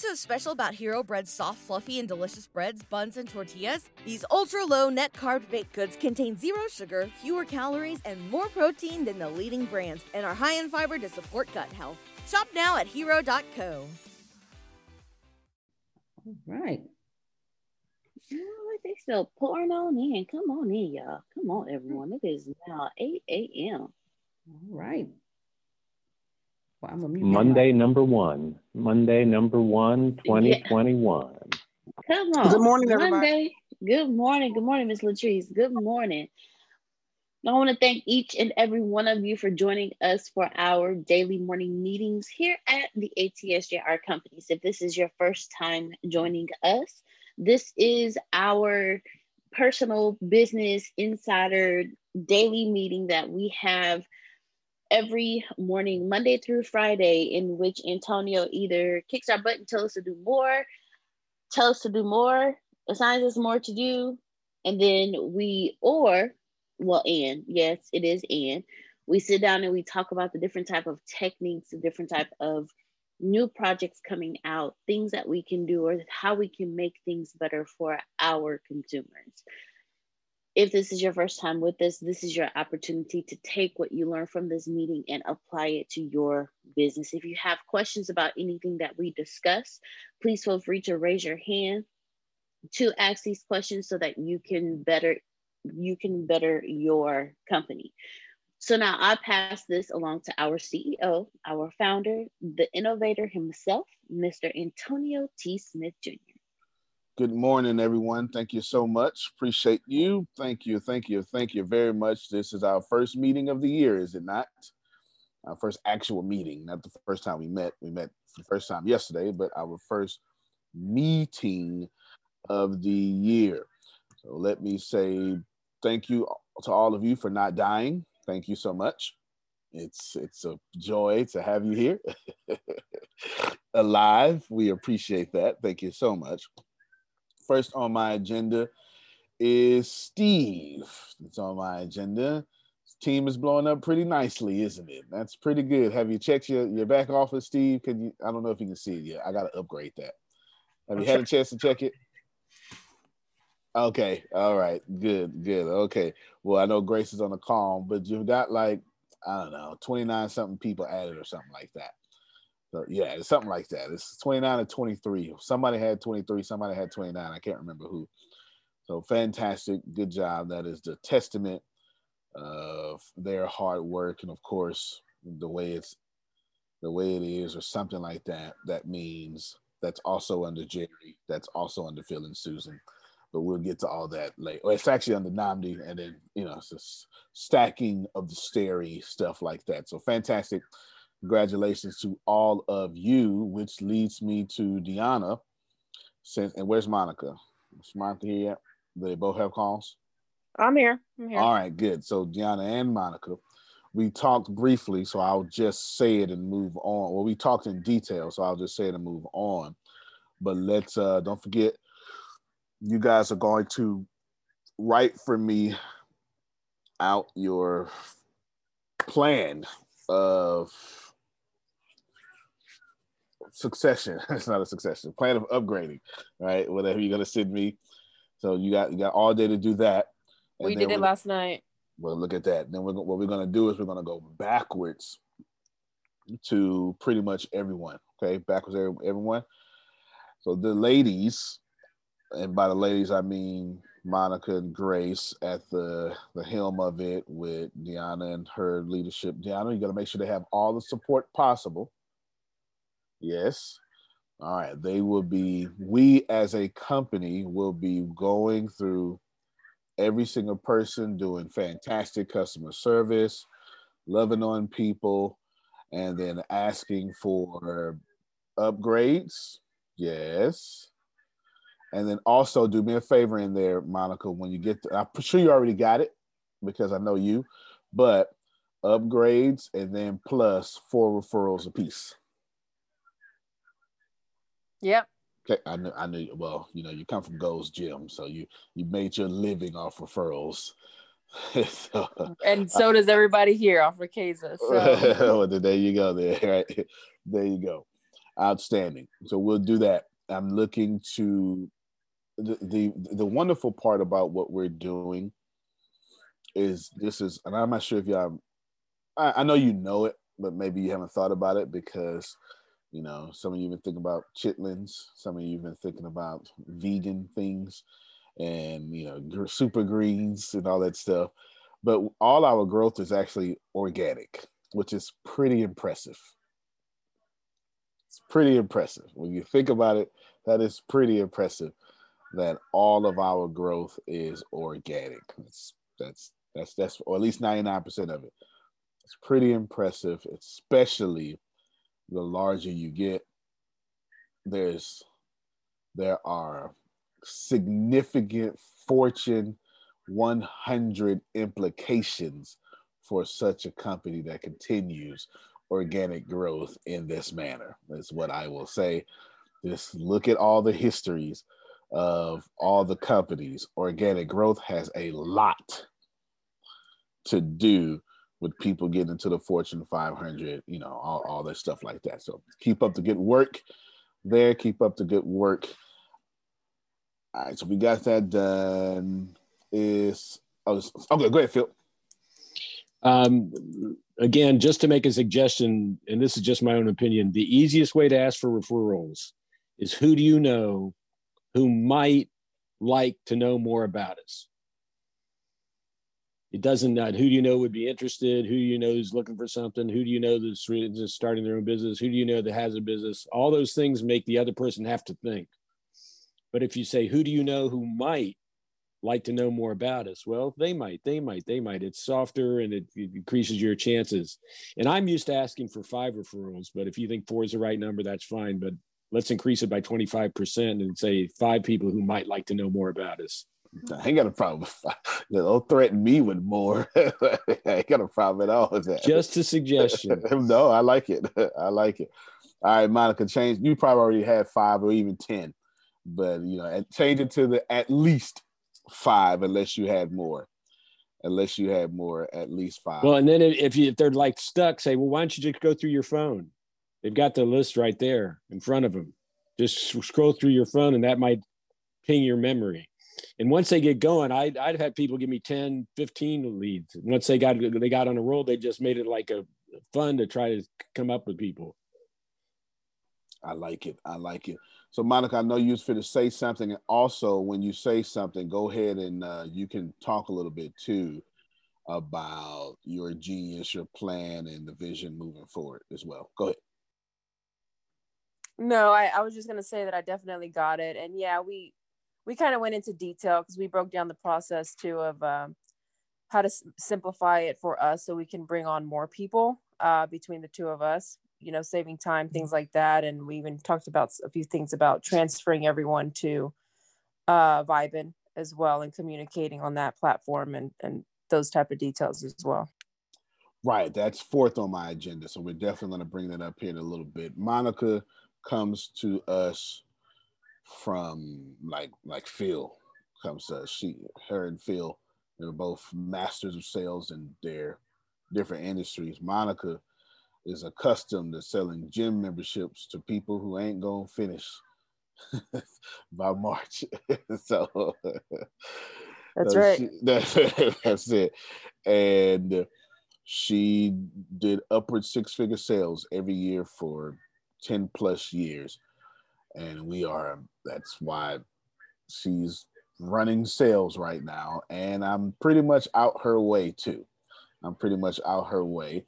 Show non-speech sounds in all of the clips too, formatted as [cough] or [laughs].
What's so special about Hero Bread's soft, fluffy, and delicious breads, buns, and tortillas? These ultra low net carb baked goods contain zero sugar, fewer calories, and more protein than the leading brands, and are high in fiber to support gut health. Shop now at hero.co. All right. Oh, they still pouring on in. Come on in, y'all. Come on, everyone. It is now 8 a.m. All right. Well, Monday number one. Monday number one, 2021. Yeah. Come on. Good morning, everybody. Monday. Good morning. Good morning, Miss Latrice. Good morning. I want to thank each and every one of you for joining us for our daily morning meetings here at the ATSJR companies. If this is your first time joining us, this is our personal business insider daily meeting that we have every morning, Monday through Friday, in which Antonio either kicks our butt and tells us to do more, tells us to do more, assigns us more to do, and then we, or, well, and yes, it is and we sit down and we talk about the different type of techniques, the different type of new projects coming out, things that we can do, or how we can make things better for our consumers if this is your first time with us, this is your opportunity to take what you learned from this meeting and apply it to your business. If you have questions about anything that we discuss, please feel free to raise your hand to ask these questions so that you can better you can better your company. So now I pass this along to our CEO, our founder, the innovator himself, Mr. Antonio T. Smith Jr. Good morning, everyone. Thank you so much. Appreciate you. Thank you. Thank you. Thank you very much. This is our first meeting of the year, is it not? Our first actual meeting, not the first time we met. We met for the first time yesterday, but our first meeting of the year. So let me say thank you to all of you for not dying. Thank you so much. It's it's a joy to have you here [laughs] alive. We appreciate that. Thank you so much first on my agenda is Steve. It's on my agenda. team is blowing up pretty nicely, isn't it? That's pretty good. Have you checked your, your back office, Steve? Can you? I don't know if you can see it yet. I got to upgrade that. Have you had a chance to check it? Okay. All right. Good. Good. Okay. Well, I know Grace is on the call, but you've got like I don't know, 29 something people added or something like that. So yeah, it's something like that. It's 29 or 23. Somebody had 23, somebody had 29. I can't remember who. So fantastic. Good job. That is the testament of their hard work. And of course, the way it's the way it is, or something like that, that means that's also under Jerry, that's also under Phil and Susan. But we'll get to all that later. Well, it's actually under Namdi, and then you know, it's stacking of the Stary stuff like that. So fantastic. Congratulations to all of you, which leads me to Deanna. Since and where's Monica? Is Monica here yet? Do they both have calls? I'm here. I'm here. All right, good. So Deanna and Monica, we talked briefly, so I'll just say it and move on. Well, we talked in detail, so I'll just say it and move on. But let's uh don't forget, you guys are going to write for me out your plan of succession. [laughs] it's not a succession. Plan of upgrading, right? Whatever you're gonna send me. So you got you got all day to do that. we did it last night. Well, look at that. Then we're, what we're gonna do is we're gonna go backwards to pretty much everyone. Okay, backwards everyone. So the ladies, and by the ladies I mean Monica and Grace at the the helm of it with Deanna and her leadership. Deanna, you got to make sure they have all the support possible. Yes. All right. They will be. We as a company will be going through every single person, doing fantastic customer service, loving on people, and then asking for upgrades. Yes and then also do me a favor in there, Monica, when you get to, I'm sure you already got it because I know you, but upgrades and then plus four referrals a piece. Yep. Okay, I knew I knew well, you know, you come from Gold's Gym, so you you made your living off referrals. [laughs] so, and so does everybody here off of Keza. So. [laughs] well, there you go there, [laughs] right? There you go. Outstanding. So we'll do that. I'm looking to the, the the wonderful part about what we're doing is this is and i'm not sure if y'all I, I know you know it but maybe you haven't thought about it because you know some of you have been thinking about chitlins some of you have been thinking about vegan things and you know super greens and all that stuff but all our growth is actually organic which is pretty impressive it's pretty impressive when you think about it that is pretty impressive that all of our growth is organic. That's that's that's that's or at least 99% of it. It's pretty impressive, especially the larger you get. There's there are significant fortune 100 implications for such a company that continues organic growth in this manner. Is what I will say. Just look at all the histories of all the companies, organic growth has a lot to do with people getting into the Fortune 500, you know, all, all that stuff like that. So keep up the good work there. Keep up the good work. All right, so we got that done. Is oh, okay, go ahead, Phil. Um, again, just to make a suggestion, and this is just my own opinion, the easiest way to ask for referrals is who do you know who might like to know more about us. It doesn't not who do you know would be interested, who do you know is looking for something, who do you know that's just starting their own business, who do you know that has a business. All those things make the other person have to think. But if you say, who do you know who might like to know more about us? Well, they might, they might, they might. It's softer and it, it increases your chances. And I'm used to asking for five referrals, but if you think four is the right number, that's fine. But let's increase it by 25% and say five people who might like to know more about us. I ain't got a problem. Don't threaten me with more. [laughs] I ain't got a problem at all with that. Just a suggestion. [laughs] no, I like it. [laughs] I like it. All right, Monica, change. You probably already had five or even ten, but you know, change it to the at least five unless you had more. Unless you had more, at least five. Well, and then if you if they're like stuck, say, well, why don't you just go through your phone? They've got the list right there in front of them. Just scroll through your phone, and that might ping your memory. And once they get going, I'd, I'd have people give me 10, 15 leads. Once they got they got on a roll, they just made it like a fun to try to come up with people. I like it. I like it. So, Monica, I know you was fit to say something. And also, when you say something, go ahead and uh, you can talk a little bit too about your genius, your plan, and the vision moving forward as well. Go ahead. No, I, I was just gonna say that I definitely got it, and yeah, we we kind of went into detail because we broke down the process too of um, how to s- simplify it for us so we can bring on more people uh, between the two of us you know saving time things like that. And we even talked about a few things about transferring everyone to uh Vibin as well and communicating on that platform and and those type of details as well. Right. That's fourth on my agenda. So we're definitely going to bring that up here in a little bit. Monica comes to us from like like phil comes to she her and phil they're both masters of sales in their different industries monica is accustomed to selling gym memberships to people who ain't gonna finish [laughs] by March. [laughs] so that's right. She, that, [laughs] that's it. And she did upward six figure sales every year for 10 plus years. And we are, that's why she's running sales right now. And I'm pretty much out her way too. I'm pretty much out her way.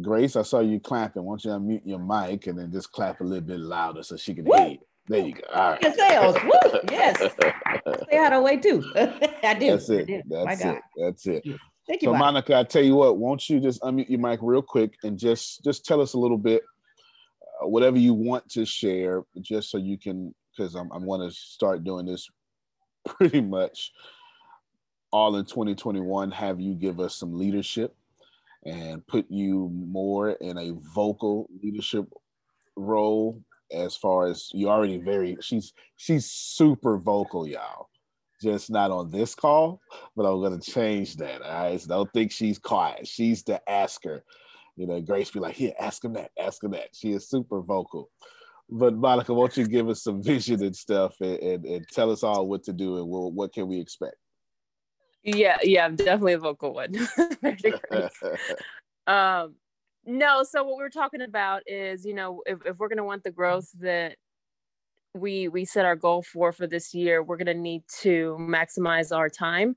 Grace, I saw you clapping. Why don't you unmute your mic and then just clap a little bit louder so she can Woo! hear you. There you go. All right. sales. Woo! [laughs] Yes. Say how to way too. [laughs] I did. That's it. That's it. That's it. Thank you. So, Monica, I tell you what. Won't you just unmute your mic real quick and just just tell us a little bit, Uh, whatever you want to share, just so you can, because I'm I want to start doing this [laughs] pretty much all in 2021. Have you give us some leadership and put you more in a vocal leadership role as far as you already very she's she's super vocal y'all. Just not on this call but i'm going to change that all right? So don't think she's quiet. She's the asker you know grace be like here ask him that ask him that she is super vocal but monica won't you give us some [laughs] vision and stuff and, and, and tell us all what to do and we'll, what can we expect yeah, yeah, I'm definitely a vocal one. [laughs] [laughs] um, no, so what we are talking about is, you know, if, if we're gonna want the growth that we we set our goal for for this year, we're gonna need to maximize our time.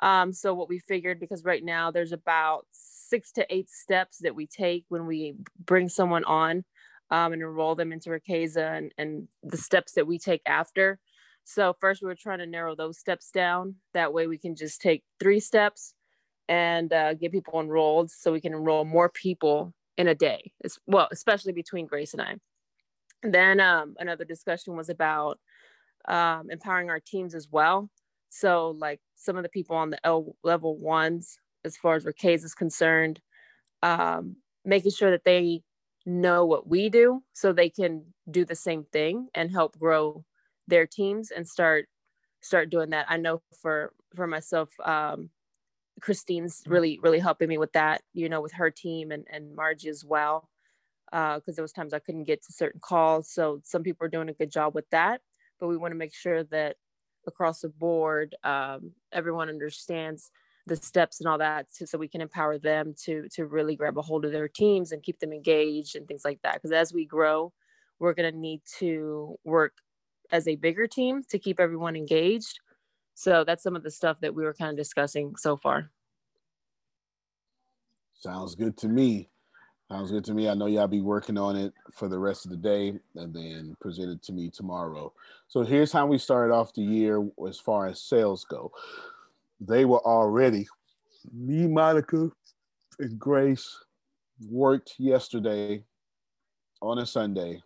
Um, so what we figured, because right now there's about six to eight steps that we take when we bring someone on um, and enroll them into Ricasa and, and the steps that we take after. So first we were trying to narrow those steps down. That way we can just take three steps and uh, get people enrolled so we can enroll more people in a day. It's, well, especially between Grace and I. And then um, another discussion was about um, empowering our teams as well. So like some of the people on the L level ones, as far as Ricasa is concerned, um, making sure that they know what we do so they can do the same thing and help grow their teams and start start doing that. I know for for myself, um, Christine's mm. really really helping me with that. You know, with her team and and Margie as well, because uh, there was times I couldn't get to certain calls. So some people are doing a good job with that, but we want to make sure that across the board, um, everyone understands the steps and all that so we can empower them to to really grab a hold of their teams and keep them engaged and things like that because as we grow we're going to need to work as a bigger team to keep everyone engaged. So that's some of the stuff that we were kind of discussing so far. Sounds good to me. Sounds good to me. I know y'all be working on it for the rest of the day and then present it to me tomorrow. So here's how we started off the year as far as sales go. They were already, me, Monica, and Grace worked yesterday on a Sunday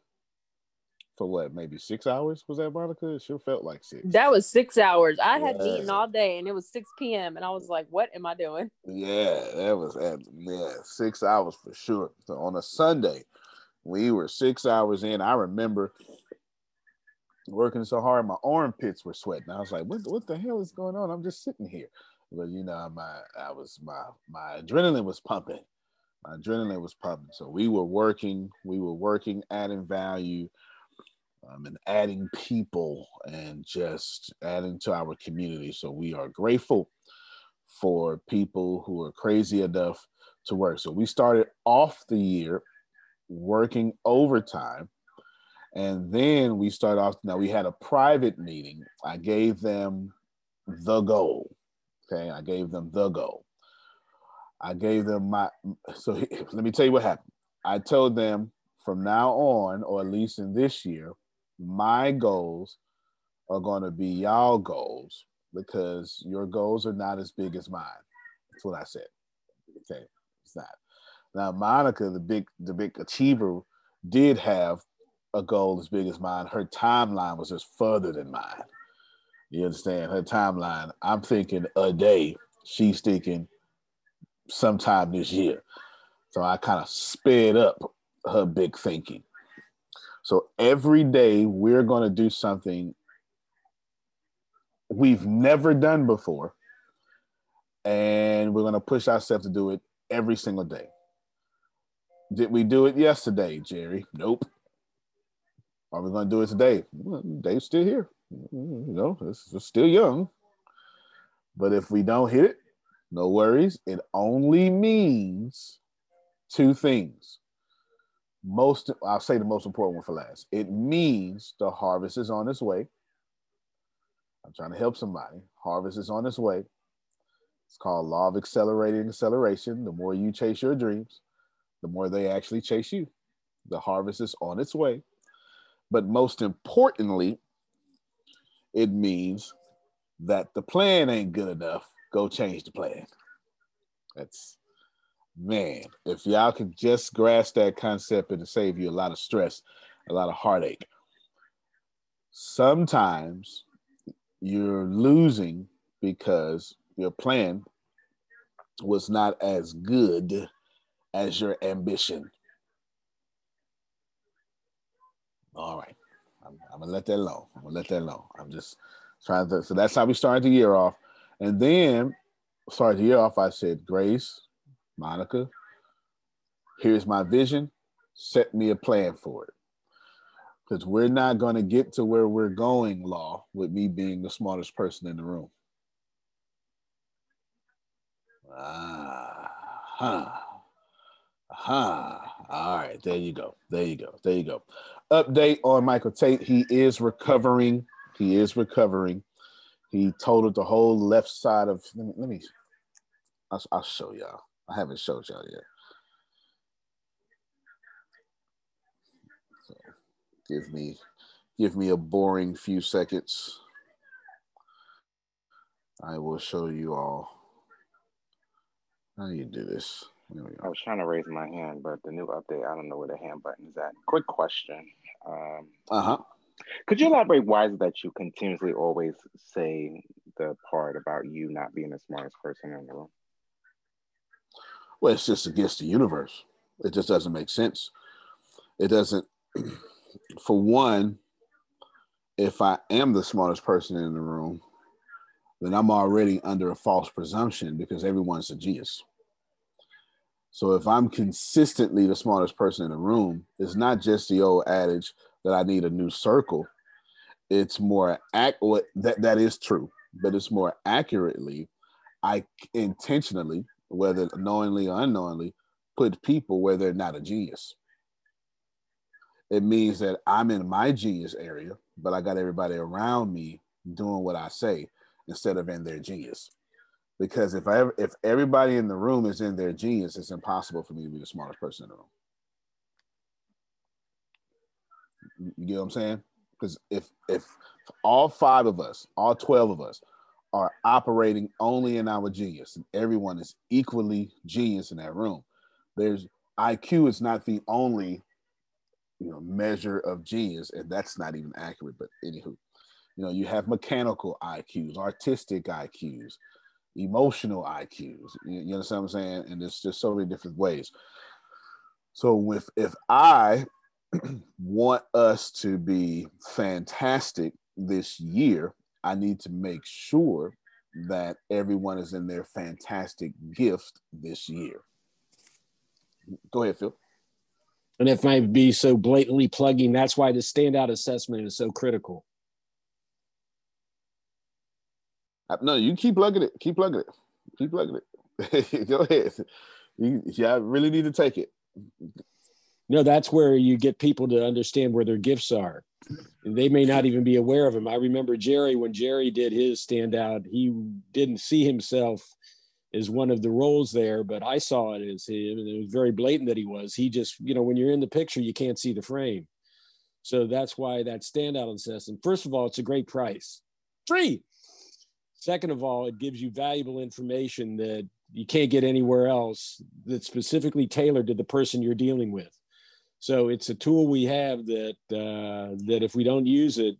for what maybe six hours? Was that monica? It sure felt like six. That was six hours. I yeah. had eaten all day and it was 6 p.m and i was like what am i doing? Yeah that was yeah six hours for sure. So on a sunday we were six hours in. I remember working so hard, my armpits were sweating. I was like, what, what the hell is going on? I'm just sitting here. But you know, my I was my my adrenaline was pumping. My adrenaline was pumping. So we were working, we were working, adding value, um, and adding people and just adding to our community. So we are grateful for people who are crazy enough to work. So we started off the year working overtime. And then we start off. Now we had a private meeting. I gave them the goal. Okay, I gave them the goal. I gave them my. So let me tell you what happened. I told them from now on, or at least in this year, my goals are going to be y'all goals because your goals are not as big as mine. That's what I said. Okay, it's not. Now Monica, the big the big achiever, did have a goal as big as mine. Her timeline was just further than mine. You understand? Her timeline. I'm thinking a day. She's thinking sometime this year. So I kind of sped up her big thinking. So every day we're going to do something we've never done before. And we're going to push ourselves to do it every single day. Did we do it yesterday, Jerry? Nope. Are we going to do it today? Well, Dave's still here. Mm, you know, it's, it's still young. But if we don't hit it, no worries. It only means two things. Most, I'll say the most important one for last. It means the harvest is on its way. I'm trying to help somebody. Harvest is on its way. It's called law of accelerating acceleration. The more you chase your dreams, the more they actually chase you. The harvest is on its way. But most importantly, it means that the plan ain't good enough. Go change the plan. That's man. If y'all could just grasp that concept, it'll save you a lot of stress, a lot of heartache. Sometimes you're losing because your plan was not as good as your ambition. All right. I'm, I'm, gonna let that alone. I'm gonna let that alone. I'm just trying to. So that's how we started the year off, and then started the year off. I said, Grace, Monica, here's my vision. Set me a plan for it, because we're not to get to where we're going, Law, with me being the smartest person in the room. Ah, huh. Aha. All right. There you go. There you go. There you go update on Michael Tate. He is recovering. He is recovering. He totaled the whole left side of. Let me. Let me I'll, I'll show y'all. I haven't showed y'all yet. So give me, give me a boring few seconds. I will show you all. How you do this? I was trying to raise my hand, but the new update, I don't know where the hand button is at. Quick question. Um, uh huh. Could you elaborate why is it that you continuously always say the part about you not being the smartest person in the room? Well, it's just against the universe. It just doesn't make sense. It doesn't, [clears throat] for one, if I am the smartest person in the room, then I'm already under a false presumption because everyone's a genius. So if I'm consistently the smartest person in the room, it's not just the old adage that I need a new circle. It's more act that that is true, but it's more accurately, I intentionally, whether knowingly or unknowingly, put people where they're not a genius. It means that I'm in my genius area, but I got everybody around me doing what I say instead of in their genius because if I ever, if everybody in the room is in their genius, it's impossible for me to be the smartest person in the room. You get what I'm saying? Because if if all five of us, all twelve of us, are operating only in our genius, and everyone is equally genius in that room, there's IQ is not the only you know measure of genius, and that's not even accurate. But anywho, you know, you have mechanical IQs, artistic IQs, emotional IQs. You, you understand what I'm saying? And it's just so many different ways. So if if I [clears throat] want us to be fantastic this year, I need to make sure that everyone is in their fantastic gift this year. Go ahead, Phil. And if I be so blatantly plugging, that's why the standout assessment is so critical. No, you keep plugging it. Keep plugging it. Keep plugging it. [laughs] Go ahead. You, yeah, I really need to take it. No, that's where you get people to understand where their gifts are. They may not even be aware of them. I remember Jerry when Jerry did his standout, he didn't see himself as one of the roles there, but I saw it as him, and it was very blatant that he was. He just, you know, when you're in the picture, you can't see the frame. So that's why that standout assessment. First of all, it's a great price, free. Second of all, it gives you valuable information that you can't get anywhere else that's specifically tailored to the person you're dealing with. So it's a tool we have that uh, that if we don't use it,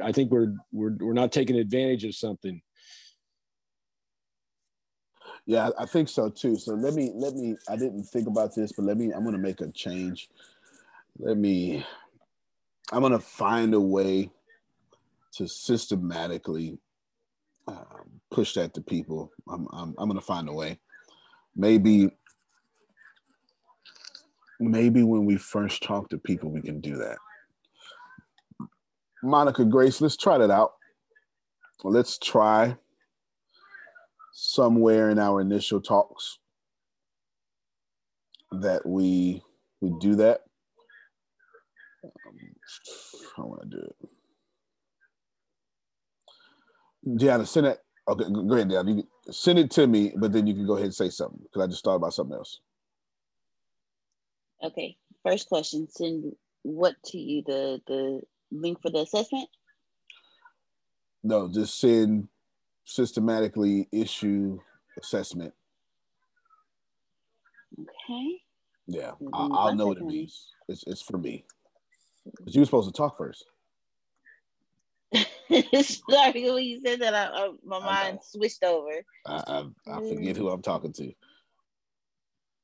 I think we're we're we're not taking advantage of something. Yeah, I think so too. So let me let me. I didn't think about this, but let me. I'm to make a change. Let me. I'm to find a way to systematically um, push that to people. I'm I'm, I'm going to find a way. Maybe maybe when we first talk to people, we can do that. Monica Grace, let's try that out. Let's try somewhere in our initial talks that we we do that. Um, I want to do it. Deanna, send it. Okay, go ahead, Deanna. You send it to me, but then you can go ahead and say something because I just thought about something else. Okay. First question: Send what to you? The the link for the assessment? No, just send systematically issue assessment. Okay. Yeah, I'll, I'll know what it means. It's it's for me. But you were supposed to talk first. [laughs] Sorry, when you said that, I, I, my mind switched over. I, I, forget who I'm talking to.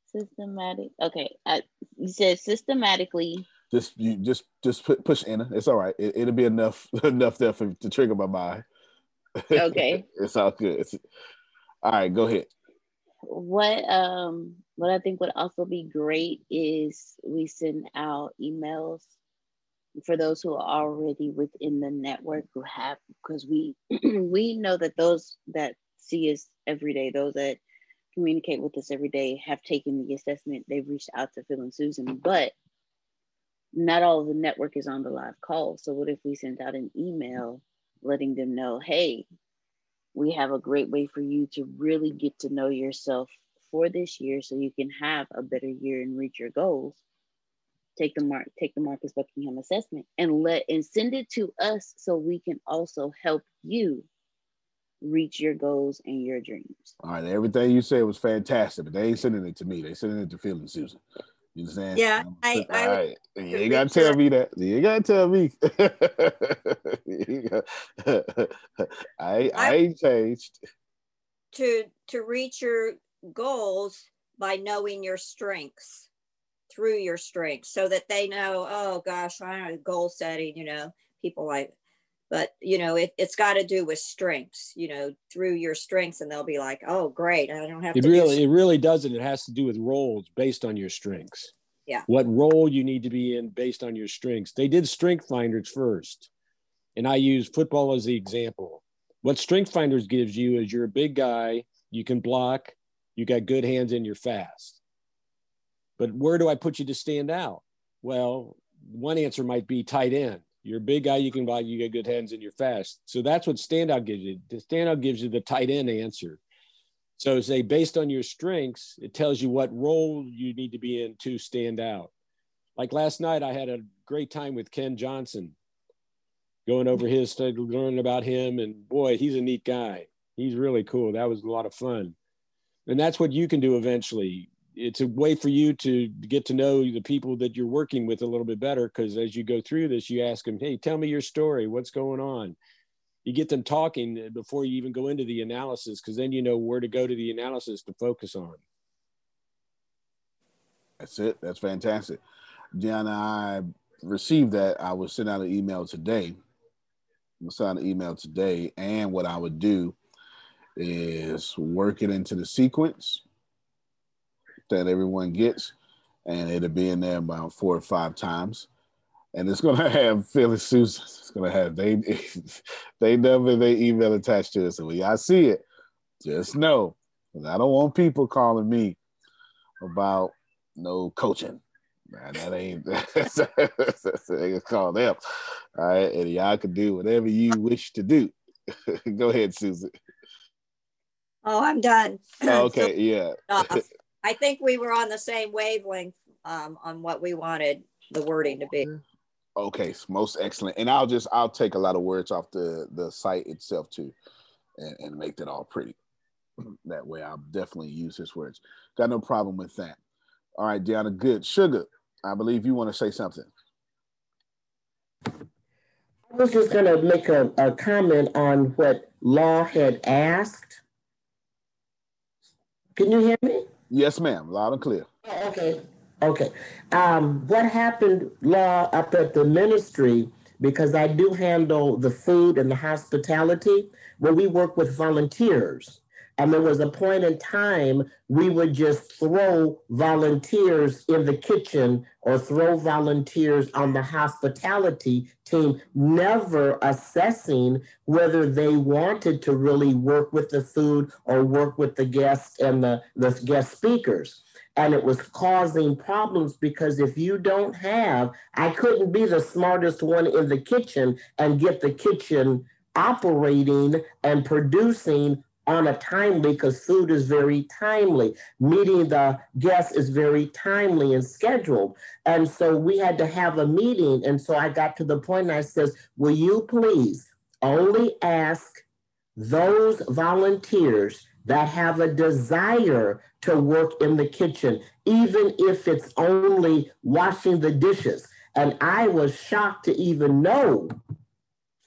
Systematic. Okay, I, you said systematically. Just you just just put, push enter. It's all right. It, will be enough [laughs] enough there for to trigger my mind. Okay, [laughs] it's all good. It's, all right, go ahead. What um what I think would also be great is we send out emails for those who are already within the network who have because we [clears throat] we know that those that see us every day, those that communicate with us every day have taken the assessment. They've reached out to Phil and Susan, but not all of the network is on the live call. So what if we send out an email letting them know, hey, we have a great way for you to really get to know yourself for this year so you can have a better year and reach your goals. Take the mark, take the Marcus Buckingham assessment and let and send it to us so we can also help you reach your goals and your dreams. All right, everything you said was fantastic, but they ain't sending it to me. They sending it to Phil and Susan. You understand? Yeah, I, I right. You ain't gotta tell me that. You ain't gotta tell me. [laughs] I I ain't changed. To to reach your goals by knowing your strengths through your strengths so that they know, oh gosh, I know goal setting, you know, people like but you know it, it's got to do with strengths you know through your strengths and they'll be like oh great i don't have it to really do it really doesn't it has to do with roles based on your strengths. Yeah. What role you need to be in based on your strengths. They did strength finders first and i use football as the example. What strength finders gives you is you're a big guy you can block you got good hands and you're fast but where do i put you to stand out well one answer might be tight end you're a big guy, you can buy, you get good hands, and you're fast. So that's what standout gives you. The standout gives you the tight end answer. So say based on your strengths, it tells you what role you need to be in to stand out. Like last night, I had a great time with Ken Johnson, going over his study, learning about him, and boy, he's a neat guy. He's really cool. That was a lot of fun, and that's what you can do eventually it's a way for you to get to know the people that you're working with a little bit better because as you go through this you ask them hey tell me your story. What's going on? You get them talking uh, before you even go into the analysis because then you know where to go to the analysis to focus on. That's it. That's fantastic. Gianna, I received that. I would send out an email today. i'm send an email today, and what I would do is work it into the sequence that everyone gets, and it'll be in there about four or five times. And it's gonna [laughs] have Phyllis Susan. It's gonna have they [laughs] they never they email attached to it. So when y'all see it, just know I don't want people calling me about no coaching. Man, that ain't [laughs] that's call them. All right. And y'all can do whatever you wish to do. Go ahead, Susan. Oh, I'm done. Okay, so, yeah. I think we were on the same wavelength um, on what we wanted the wording to be. Okay, most excellent. And I'll just I'll take a lot of words off the the site itself too, and, and make that all pretty. [clears throat] that way, I'll definitely use his words. Got no problem with that. All right, Deanna, good. Sugar, I believe you want to say something. I was just going to make a, a comment on what Law had asked. Can you hear me? Yes, ma'am. Loud and clear. Oh, okay. Okay. Um, what happened, Law, up at the ministry, because I do handle the food and the hospitality, where we work with volunteers. And there was a point in time we would just throw volunteers in the kitchen or throw volunteers on the hospitality team, never assessing whether they wanted to really work with the food or work with the guests and the, the guest speakers. And it was causing problems because if you don't have, I couldn't be the smartest one in the kitchen and get the kitchen operating and producing on a timely because food is very timely. Meeting the guests is very timely and scheduled. And so we had to have a meeting. And so I got to the point and I says, will you please only ask those volunteers that have a desire to work in the kitchen, even if it's only washing the dishes. And I was shocked to even know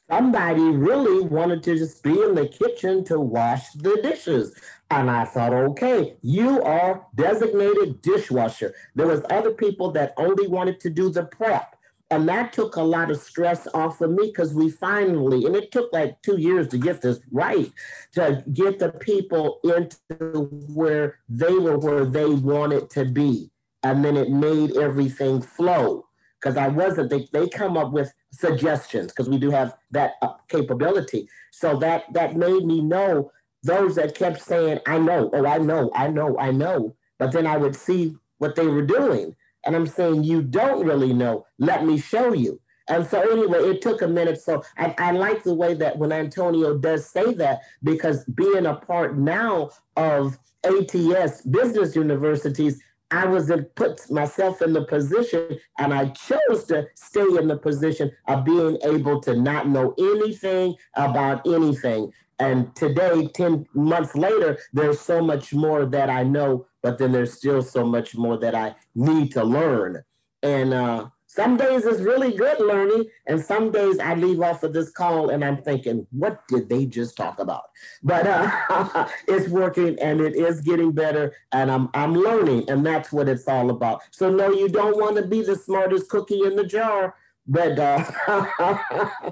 somebody really wanted to just be in the kitchen to wash the dishes. And I thought, okay, you are designated dishwasher. There was other people that only wanted to do the prep. And that took a lot of stress off of me because we finally, and it took like two years to get this right, to get the people into where they were where they wanted to be. And then it made everything flow because I wasn't, they, they come up with suggestions because we do have that uh, capability. So that that made me know those that kept saying, I know, oh, I know, I know, I know. But then I would see what they were doing. And I'm saying, you don't really know. Let me show you. And so anyway, it took a minute. So I, I like the way that when Antonio does say that, because being a part now of ATS business universities, I was in, put myself in the position and I chose to stay in the position of being able to not know anything about anything. And today, 10 months later, there's so much more that I know, but then there's still so much more that I need to learn. And uh, some days it's really good learning, and some days I leave off of this call and I'm thinking, what did they just talk about? But uh, [laughs] it's working and it is getting better, and I'm I'm learning, and that's what it's all about. So no, you don't want to be the smartest cookie in the jar. But uh, [laughs]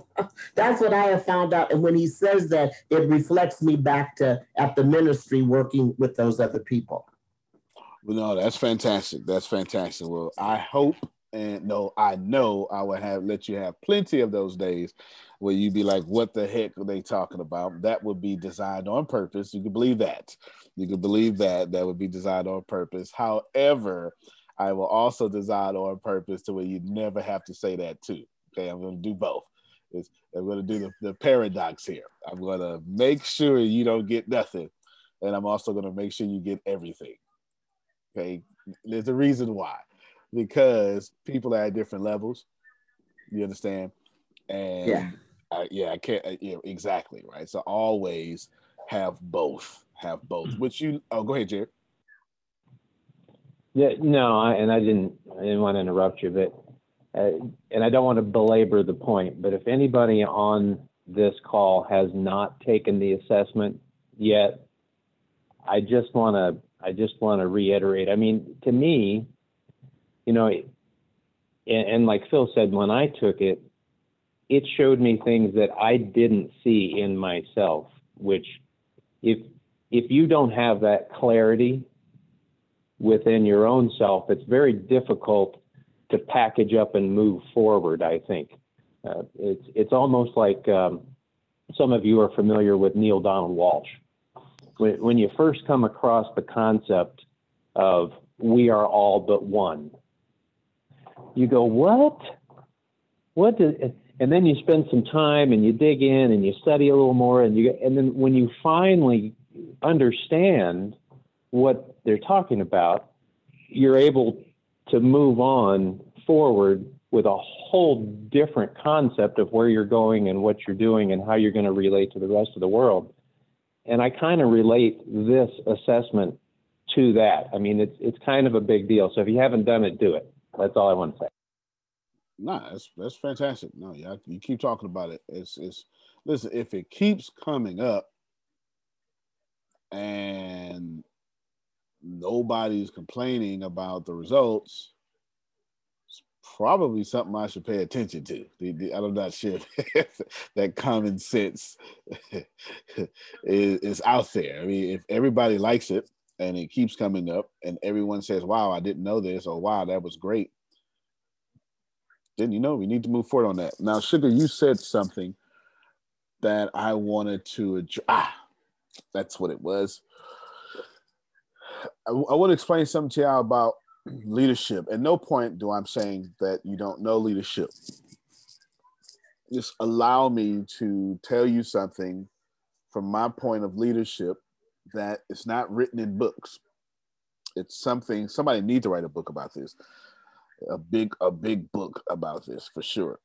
that's what I have found out. And when he says that, it reflects me back to at the ministry working with those other people. Well, no, that's fantastic. That's fantastic. Well, I hope and no, I know I would have let you have plenty of those days where you'd be like, what the heck are they talking about? That would be designed on purpose. You can believe that. You can believe that. That would be designed on purpose. However, I will also design on purpose to where you never have to say that too. Okay, I'm going to do both. It's, I'm going to do the, the paradox here. I'm going to make sure you don't get nothing, and I'm also going to make sure you get everything. Okay, there's a reason why because people are at different levels. You understand? And yeah, I, yeah, I can't. Uh, yeah, exactly right. So always have both. Have both. Mm-hmm. Which you? Oh, go ahead, Jared. Yeah, no, I, and I didn't. I didn't want to interrupt you, but uh, and I don't want to belabor the point. But if anybody on this call has not taken the assessment yet, I just want to. I just want to reiterate. I mean, to me, you know, and, and like Phil said, when I took it, it showed me things that I didn't see in myself, which if if you don't have that clarity within your own self, it's very difficult to package up and move forward. I think uh, it's it's almost like um, some of you are familiar with Neale Donald Walsch. When, when you first come across the concept of we are all but one, you go, what? What? Does, and then you spend some time and you dig in and you study a little more and you and then when you finally understand what they're talking about, you're able to move on forward with a whole different concept of where you're going and what you're doing and how you're going to relate to the rest of the world. And I kind of relate this assessment to that. I mean, it's it's kind of a big deal. So if you haven't done it, do it. That's all I want to say. No, nah, that's that's fantastic. No, yeah, you keep talking about it. It's it's listen, if it keeps coming up and nobody's complaining about the results, it's probably something I should pay attention to. I'm not sure that common sense [laughs] is, is out there. I mean, if everybody likes it and it keeps coming up and everyone says, wow, I didn't know this, or wow, that was great, then you know we need to move forward on that. Now, Sugar, you said something that I wanted to address. Ah, that's what it was. I, I want to explain something to you about leadership. At no point do I'm saying that you don't know leadership. Just allow me to tell you something from my point of leadership that is not written in books. It's something somebody needs to write a book about this. A big a big book about this for sure.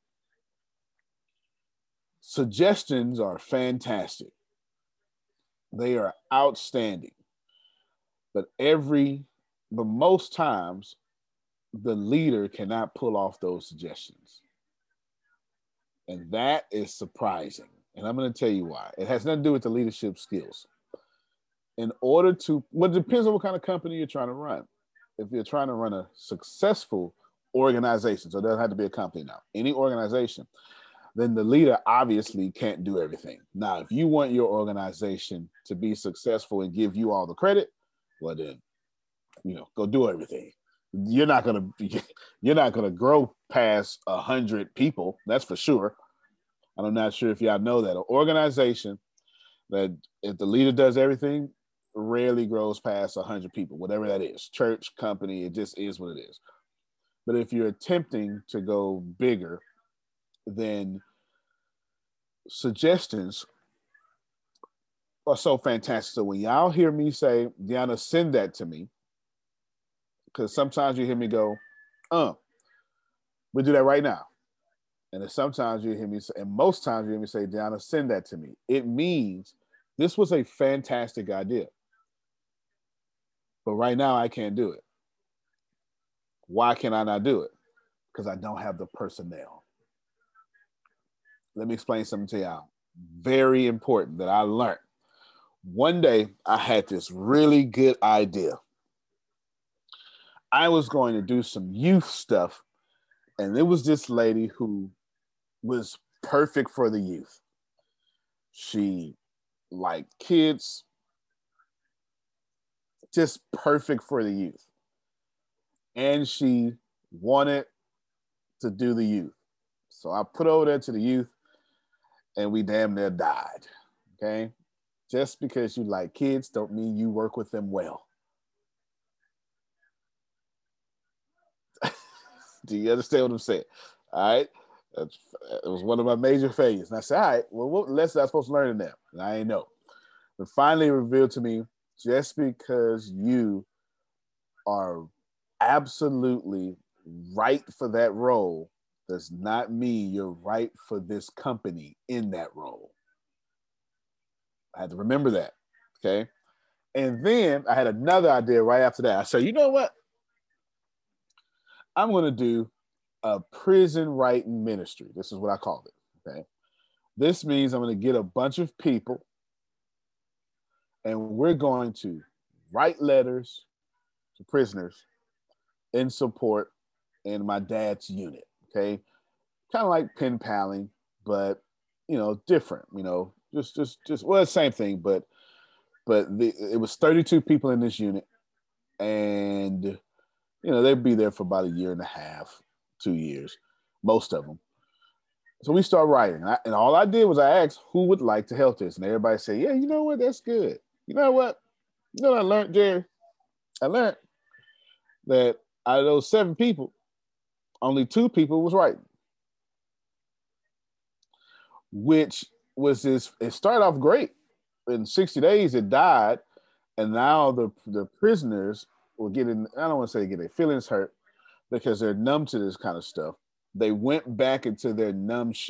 Suggestions are fantastic. They are outstanding. But every, but most times, the leader cannot pull off those suggestions. And that is surprising. And I'm going to tell you why. It has nothing to do with the leadership skills. In order to, well, it depends on what kind of company you're trying to run. If you're trying to run a successful organization, so it doesn't have to be a company now, any organization, then the leader obviously can't do everything. Now, if you want your organization to be successful and give you all the credit, well then, you know, go do everything. You're not gonna [laughs] you're not gonna grow past a hundred people, that's for sure. I'm not sure if y'all know that an organization that if the leader does everything, rarely grows past a hundred people, whatever that is, church, company, it just is what it is. But if you're attempting to go bigger, then suggestions are so fantastic. So when y'all hear me say, Deanna, send that to me, because sometimes you hear me go, uh, we do that right now. And sometimes you hear me say, and most times you hear me say, Deanna, send that to me. It means this was a fantastic idea. But right now I can't do it. Why can I not do it? Because I don't have the personnel. Let me explain something to y'all. Very important that I learned one day I had this really good idea. I was going to do some youth stuff, and it was this lady who was perfect for the youth. She liked kids, just perfect for the youth. And she wanted to do the youth. So I put over there to the youth, and we damn near died. Okay. Just because you like kids don't mean you work with them well. [laughs] Do you understand what I'm saying? All right. That's, it was one of my major failures. And I said, all right, well, what lesson I supposed to learn in there? And I ain't know. But finally revealed to me just because you are absolutely right for that role does not mean you're right for this company in that role. I had to remember that. Okay. And then I had another idea right after that. I said, you know what? I'm going to do a prison writing ministry. This is what I called it. Okay. This means I'm going to get a bunch of people and we're going to write letters to prisoners in support in my dad's unit. Okay, kind of like pen paling, but you know, different. You know, just just just well, same thing, but but the, it was 32 people in this unit, and you know they'd be there for about a year and a half, two years, most of them. So we start writing, and, I, and all I did was I asked who would like to help this, and everybody said, "Yeah, you know what? That's good. You know what? You know what I learned, Jerry? I learned that out of those seven people, only two people was writing, which was this. It started off great. In 60 days, it died, and now the the prisoners were getting. I don't want to say get their feelings hurt because they're numb to this kind of stuff. They went back into their numb. Sh-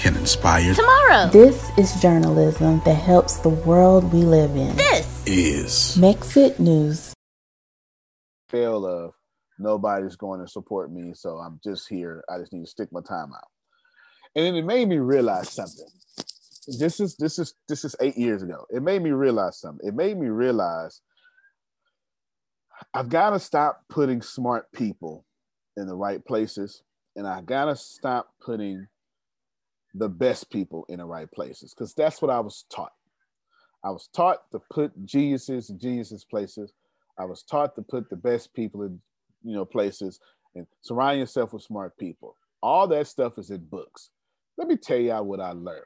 can inspire tomorrow. This is journalism that helps the world we live in. This is Mexit News. Fail of nobody's going to support me, so I'm just here. I just need to stick my time out. And then it made me realize something. This is this is this is eight years ago. It made me realize something. It made me realize I've got to stop putting smart people in the right places, and I got to stop putting the best people in the right places because that's what I was taught. I was taught to put geniuses in geniuses places. I was taught to put the best people in you know places and surround yourself with smart people. All that stuff is in books. Let me tell y'all what I learned.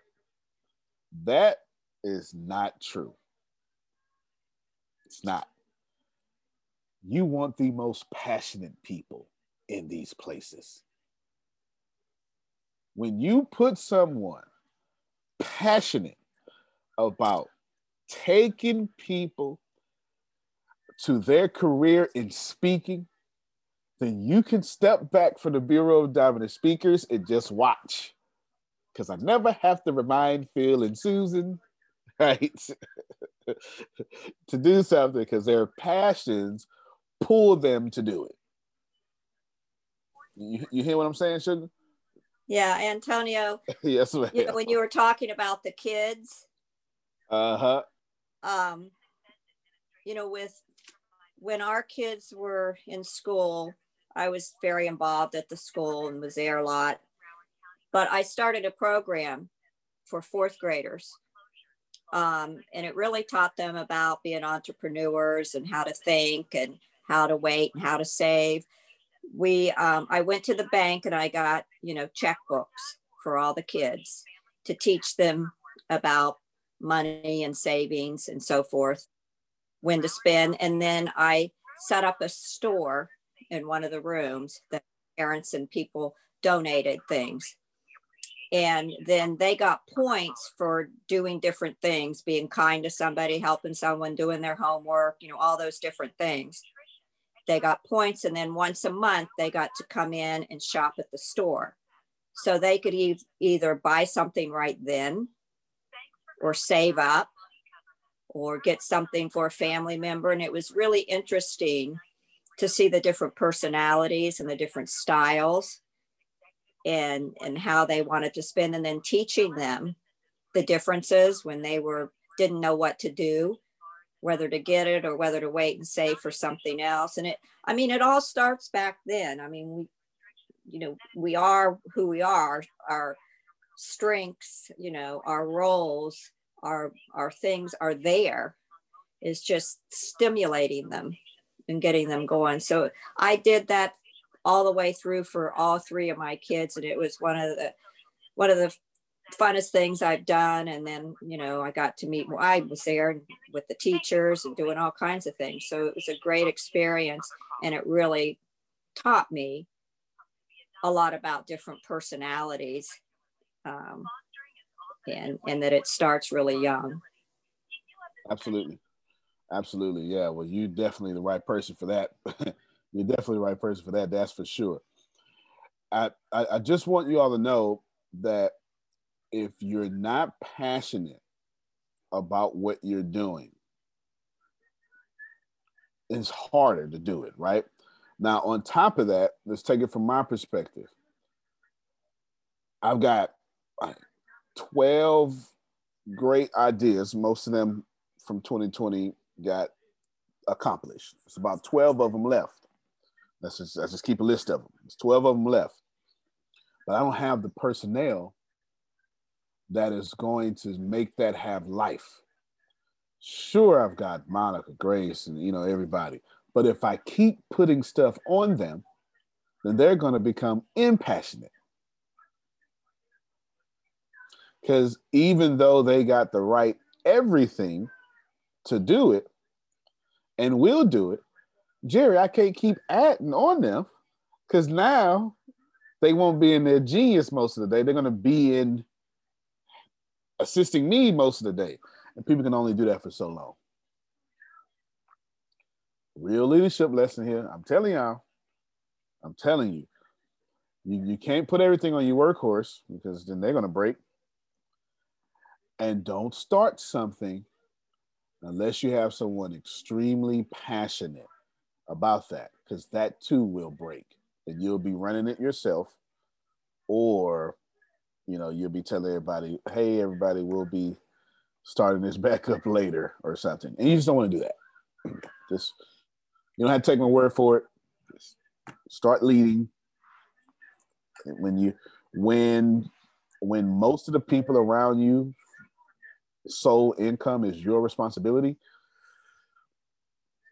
That is not true. It's not. You want the most passionate people in these places. When you put someone passionate about taking people to their career in speaking, then you can step back from the Bureau of Dominant Speakers and just watch. Because I never have to remind Phil and Susan, [laughs] right, [laughs] to do something because their passions pull them to do it. You, you hear what I'm saying, Sugar? Yeah, Antonio. [laughs] yes, ma'am. You know, when you were talking about the kids. Uh huh. Um, you know, with when our kids were in school, I was very involved at the school and was there a lot. But I started a program for fourth graders. Um, and it really taught them about being entrepreneurs and how to think and how to wait and how to save we um, i went to the bank and i got you know checkbooks for all the kids to teach them about money and savings and so forth when to spend. And then i set up a store in one of the rooms that parents and people donated things. And then they got points for doing different things being kind to somebody helping someone doing their homework you know all those different things they got points and then once a month they got to come in and shop at the store. So they could e- either buy something right then or save up or get something for a family member. And it was really interesting to see the different personalities and the different styles and and how they wanted to spend and then teaching them the differences when they were didn't know what to do whether to get it or whether to wait and save for something else. And it, I mean, it all starts back then. I mean, we, you know, we are who we are, our strengths, you know, our roles, our, our things are there. It's just stimulating them and getting them going. So I did that all the way through for all three of my kids. And it was one of the, one of the funnest things I've done. And then, you know, I got to meet, I was there with the teachers and doing all kinds of things. So it was a great experience. And it really taught me a lot about different personalities um, and, and that it starts really young. Absolutely. Absolutely. Yeah. Well, you're definitely the right person for that. [laughs] you're definitely the right person for that. That's for sure. I, I, I just want you all to know that if you're not passionate about what you're doing, it's harder to do it, right? Now, on top of that, let's take it from my perspective. I've got 12 great ideas, most of them from 2020 got accomplished. It's about 12 of them left. Let's just, let's just keep a list of them. It's 12 of them left. But I don't have the personnel that is going to make that have life. Sure, I've got Monica, Grace, and you know everybody. But if I keep putting stuff on them, then they're going to become impassionate. Because even though they got the right everything to do it and will do it, Jerry, I can't keep adding on them because now they won't be in their genius most of the day. They're going to be in assisting me most of the day. And people can only do that for so long. Real leadership lesson here. I'm telling y'all. I'm telling you. You, you can't put everything on your workhorse because then they're going to break. And don't start something unless you have someone extremely passionate about that, because that too will break. And you'll be running it yourself, or you know, you'll be telling everybody, hey, everybody, we'll be starting this back up later or something. And you just don't want to do that. [clears throat] Just you don't have to take my word for it. Just start leading. When you when when most of the people around you sole income is your responsibility,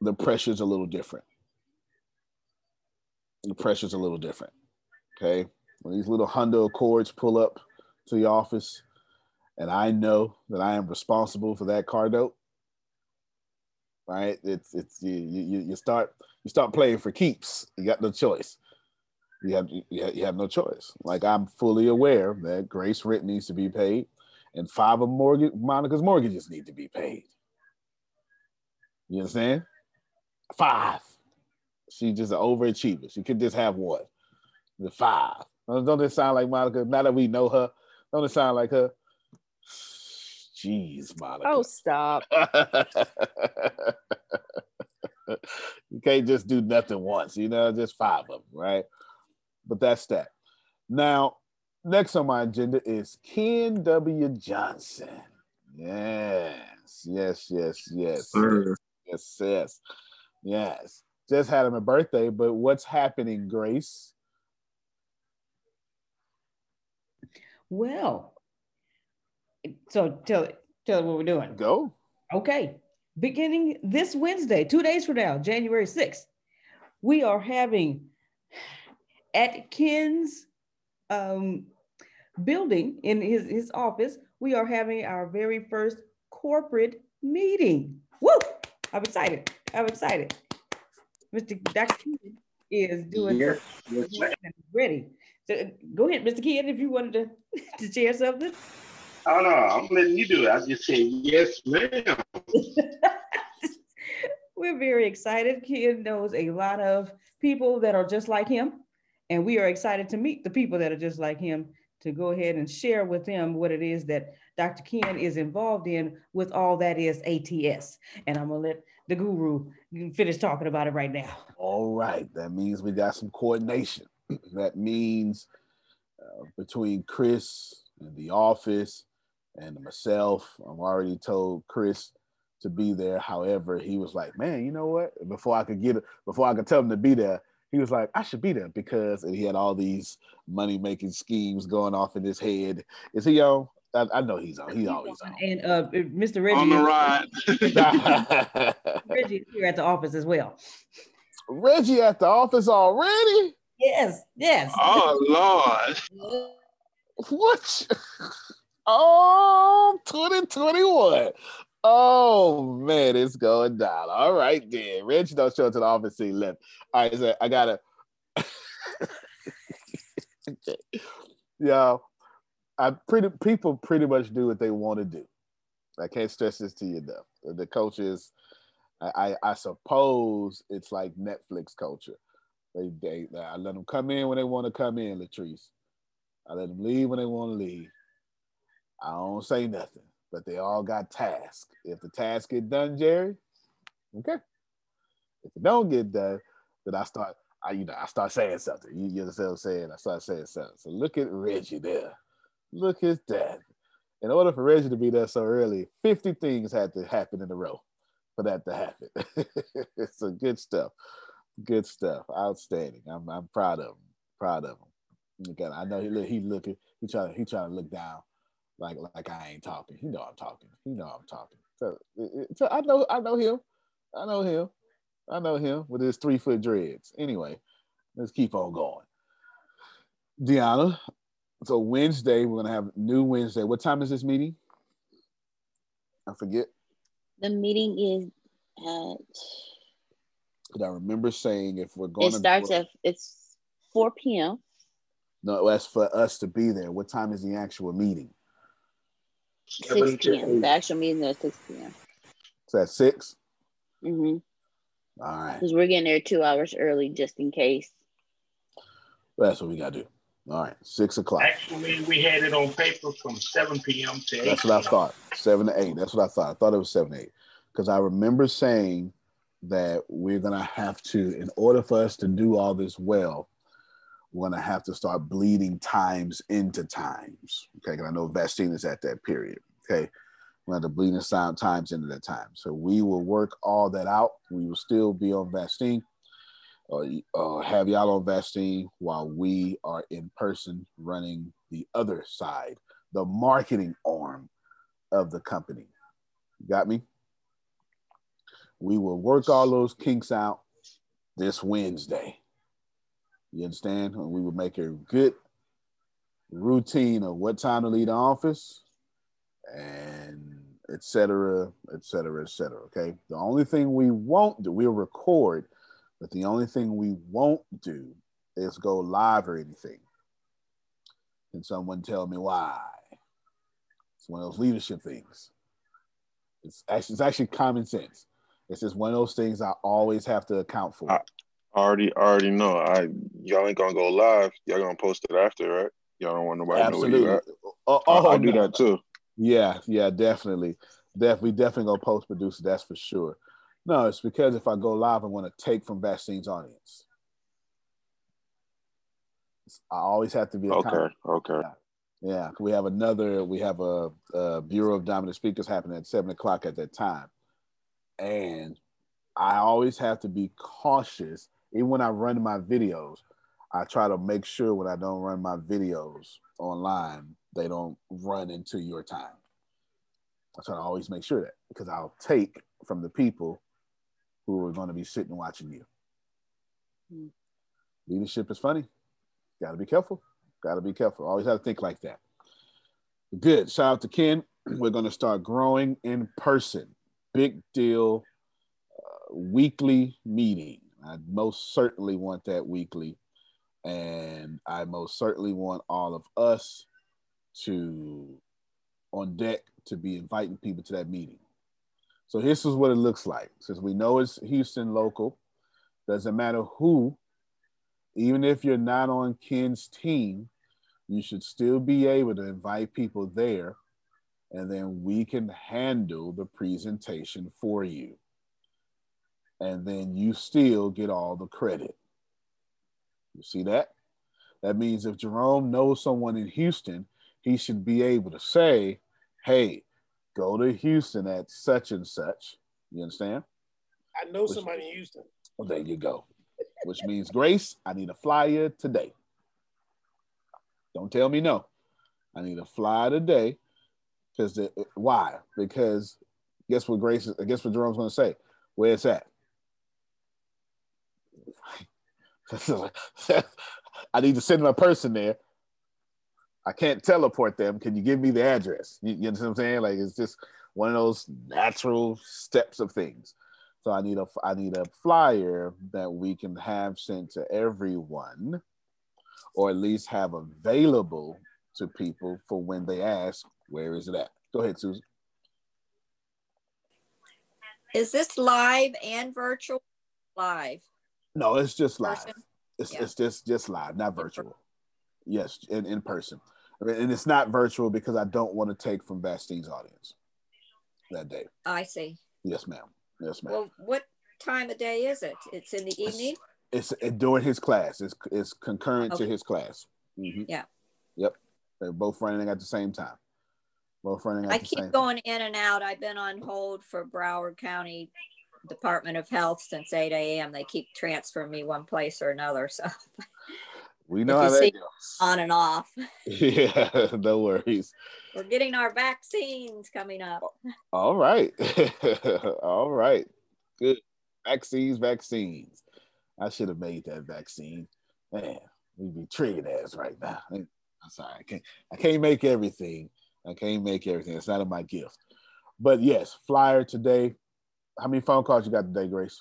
the pressure's a little different. The pressure's a little different. Okay. When these little Honda Accords pull up to the office and I know that I am responsible for that car note, right? It's it's you you you start you start playing for keeps. You got no choice. You have you have no choice. Like I'm fully aware that Grace rent needs to be paid and five of mortgage Monica's mortgages need to be paid. You understand? Five. She's just an overachiever. She could just have one. The five. Don't it sound like Monica? Now that we know her, don't it sound like her? Jeez, Monica. Oh, stop. [laughs] you can't just do nothing once, you know, just five of them, right? But that's that. Now, next on my agenda is Ken W. Johnson. Yes, yes, yes, yes. Sir. Yes, yes, yes. Just had him a birthday, but what's happening, Grace? Well, so tell tell what we're doing. Go. Okay. Beginning this Wednesday, two days from now, January 6th, we are having at Ken's um, building in his, his office, we are having our very first corporate meeting. Woo! I'm excited. I'm excited. Mr. Dr. Ken is doing Yes, yes, ma'am. ready. So go ahead, Mr. Ken, if you wanted to, [laughs] to share something. Oh no, I'm letting you do it. I just say yes, ma'am. [laughs] We're very excited. Ken knows a lot of people that are just like him, and we are excited to meet the people that are just like him to go ahead and share with them what it is that Dr. Ken is involved in with all that is ATS. And I'm gonna let the guru finish talking about it right now. All right. That means we got some coordination. [clears throat] that means uh, between Chris and the office and myself, I'm already told Chris to be there. However, he was like, man, you know what? Before I could get it, before I could tell him to be there, he was like, I should be there because and he had all these money making schemes going off in his head. Is he on? I, I know he's on. He's always on. And uh, Mr. Reggie On the ride. [laughs] Reggie is here at the office as well. Reggie at the office already? Yes, yes. oh Lord. What? Um, oh, 2021. Oh man, it's going down. All right, then. Rich don't show up to the office till 11. All right, so I gotta. [laughs] okay. Yeah, I pretty people pretty much do what they want to do. I can't stress this to you enough. The coaches, I, I, I suppose it's like Netflix culture. They, they, I let them come in when they want to come in, Latrice. I let them leave when they want to leave. I don't say nothing, but they all got tasks. If the task get done, Jerry, okay. If it don't get done, then I start, I you know, I start saying something. You, you understand what I'm saying? I start saying something. So look at Reggie there. Look at that. In order for Reggie to be there so early, 50 things had to happen in a row for that to happen. It's [laughs] so good stuff. Good stuff. Outstanding. I'm I'm proud of him. Proud of him. Again, I know he look he looking, he trying he trying to look down like like I ain't talking. He know I'm talking. He know I'm talking. So, so I know I know him. I know him. I know him with his three foot dreads. Anyway, let's keep on going. Deanna, so Wednesday we're gonna have new Wednesday. What time is this meeting? I forget. The meeting is at. Because I remember saying if we're going, it starts at it's four p.m. No, that's for us to be there. What time is the actual meeting? 6 p.m. The actual meeting is 6 p.m. So at 6? Mm-hmm. All right. Because we're getting there two hours early just in case. Well, that's what we got to do. All right. 6 o'clock. Actually, we had it on paper from 7 p.m. to 8 That's what I thought. 7 to 8. That's what I thought. I thought it was 7 to 8. Because I remember saying that we're going to have to, in order for us to do all this well, we're going to have to start bleeding times into times. Okay. And I know Vastine is at that period. Okay. We're going to bleed sound times into that time. So we will work all that out. We will still be on Vastine. Uh, uh, have y'all on Vastine while we are in person running the other side, the marketing arm of the company. You Got me? We will work all those kinks out this Wednesday. You understand? And we will make a good routine of what time to leave the office and et cetera, et cetera, et cetera. Okay. The only thing we won't do, we'll record, but the only thing we won't do is go live or anything. Can someone tell me why? It's one of those leadership things. It's actually, it's actually common sense. It's just one of those things I always have to account for. I already already know. I y'all ain't gonna go live. Y'all gonna post it after, right? Y'all don't want nobody to know where you. Oh, I, oh, I oh, do that too. Yeah, yeah, definitely. Def, we definitely gonna post produce that's for sure. No, it's because if I go live, I want to take from Vastine's audience. I always have to be Okay, okay. Yeah, we have another. We have a, a Bureau of Dominant Speakers happening at seven o'clock at that time, and I always have to be cautious. Even when I run my videos, I try to make sure when I don't run my videos online, they don't run into your time. I try to always make sure that because I'll take from the people who are going to be sitting watching you. Mm. Leadership is funny. Got to be careful. Got to be careful. Always have to think like that. Good. Shout out to Ken. [clears throat] We're going to start growing in person. Big deal. Uh, weekly meeting. I most certainly want that weekly. And I most certainly want all of us to on deck to be inviting people to that meeting. So this is what it looks like. Since we know it's Houston local, doesn't matter who, even if you're not on Ken's team, you should still be able to invite people there, and then we can handle the presentation for you. And then you still get all the credit. You see that? That means if Jerome knows someone in Houston, he should be able to say, hey, go to Houston at such and such. You understand? I know somebody in Houston. Well, there you go. Which means, Grace, I need a flyer today. Don't tell me no. I need a flyer today. Because why? Because guess what Grace is, guess what Jerome's gonna say? Where it's at. [laughs] I need to send my person there. I can't teleport them. Can you give me the address? You, you know what I'm saying? Like it's just one of those natural steps of things. So I need a I need a flyer that we can have sent to everyone, or at least have available to people for when they ask, where is it at? Go ahead, Susan. Is this live and virtual? Live. No, it's just live. Person? It's Yeah. it's just just live, not virtual. Yes, in, in person. I mean, and it's not virtual because I don't want to take from Bastine's audience that day. I see. Yes, ma'am. Yes, ma'am. Well, what time of day is it? It's in the evening. it's it, during his class. It's it's concurrent to his class. Mhm. Yeah. Yep. They're both running at the same time. Running I keep going in and out. I've been on hold for Broward County Department of Health since 8 a.m. They keep transferring me one place or another. So [laughs] We know how that goes. on and off. [laughs] [laughs] Yeah, no worries. We're getting our vaccines coming up. All right. All right. Good. Vaccines, vaccines. I should have made that vaccine. Man, we'd be treated as right now. I'm sorry. I can't I can't make everything. I can't make everything. It's not in my gift. But yes, flyer today. How many phone calls you got today, Grace?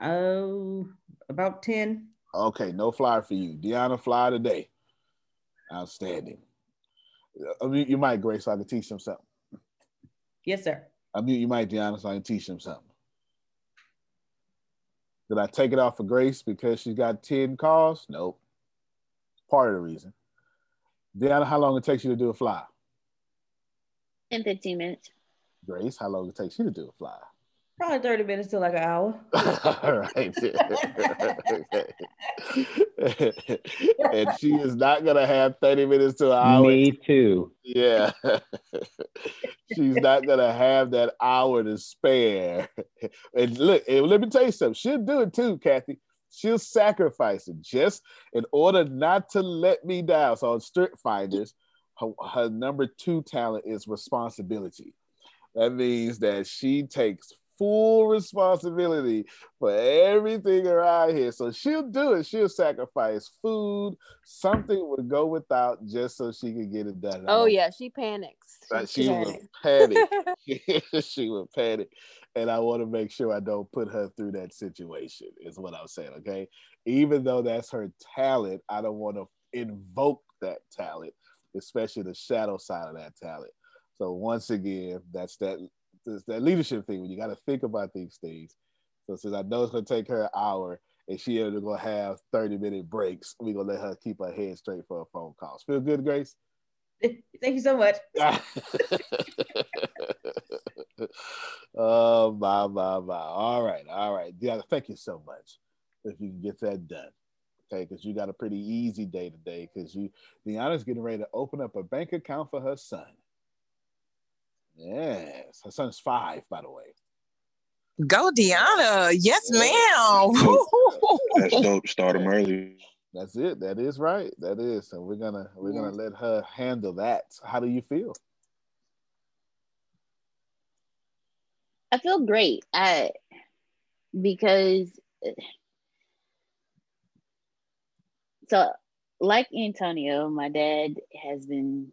Oh, about 10. Okay, no flyer for you. Deanna, flyer today. Outstanding. Uh, I mean, you might, Grace, so I can teach them something. Yes, sir. I mean, you might, Deanna, so I can teach them something. Did I take it off for Grace because she's got 10 calls? Nope. Part of the reason. Deanna, how long it takes you to do a fly? In 15 minutes. Grace, how long it takes you to do a fly? Probably 30 minutes to like an hour. All [laughs] right. [laughs] and she is not gonna have 30 minutes to an hour. Me too. Yeah. She's not gonna have that hour to spare. And look, and let me tell you something. She'll do it too, Kathy. She'll sacrifice it just in order not to let me down. So on StrengthsFinders, her, her number two talent is responsibility. That means that she takes full responsibility for everything around here. So she'll do it. She'll sacrifice food. Something would go without just so she can get it done. Oh yeah, she panics. She she would panic. [laughs] [laughs] she would panic. And I want to make sure I don't put her through that situation, is what I'm saying. Okay. Even though that's her talent, I don't want to invoke that talent, especially the shadow side of that talent. So once again, that's that that's that leadership thing when you got to think about these things. So since I know it's gonna take her an hour and she only gonna have 30 minute breaks, we're gonna let her keep her head straight for her phone calls. Feel good, Grace? [laughs] Thank you so much. [laughs] oh my my my. All right, all right. Yeah, thank you so much. If you can get that done. Okay, because you got a pretty easy day today because you Deanna's getting ready to open up a bank account for her son. Yes, her son's five, by the way. Go, Deanna. Yes, ma'am. That's dope. Start them early. That's it. That is right. That is. So we're gonna we're gonna let her handle that. How do you feel? I feel great. I because so like Antonio, my dad has been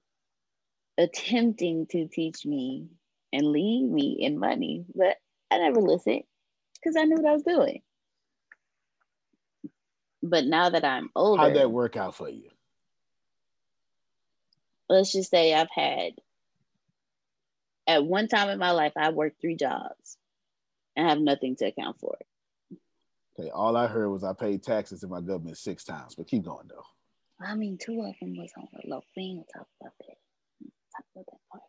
attempting to teach me and lead me in money, but I never listened because I knew what I was doing. But now that I'm older, How'd that work out for you? let's just say I've had at one time in my life I worked three jobs and have nothing to account for it. Okay, all I heard was I paid taxes to my government six times, but keep going though. I mean, two of them was on the low. We ain't gonna talk about that. Talk about that part.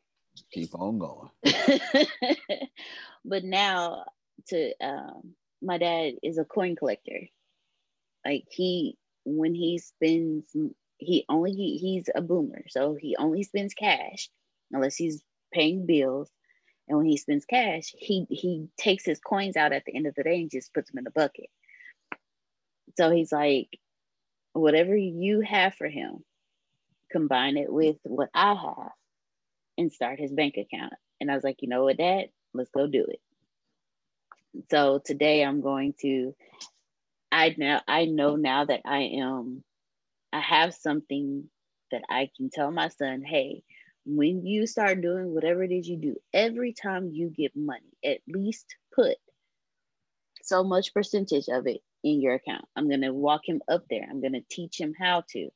Keep on going. [laughs] but now to um my dad is a coin collector. Like he when he spends he only he, he's a boomer so he only spends cash unless he's paying bills. And when he spends cash he he takes his coins out at the end of the day and just puts them in the bucket. So he's like whatever you have for him combine it with what i have and start his bank account and i was like you know what dad let's go do it so today i'm going to i now i know now that i am I have something that I can tell my son, hey, when you start doing whatever it is you do, every time you get money, at least put so much percentage of it in your account. I'm going to walk him up there. I'm going to teach him how to.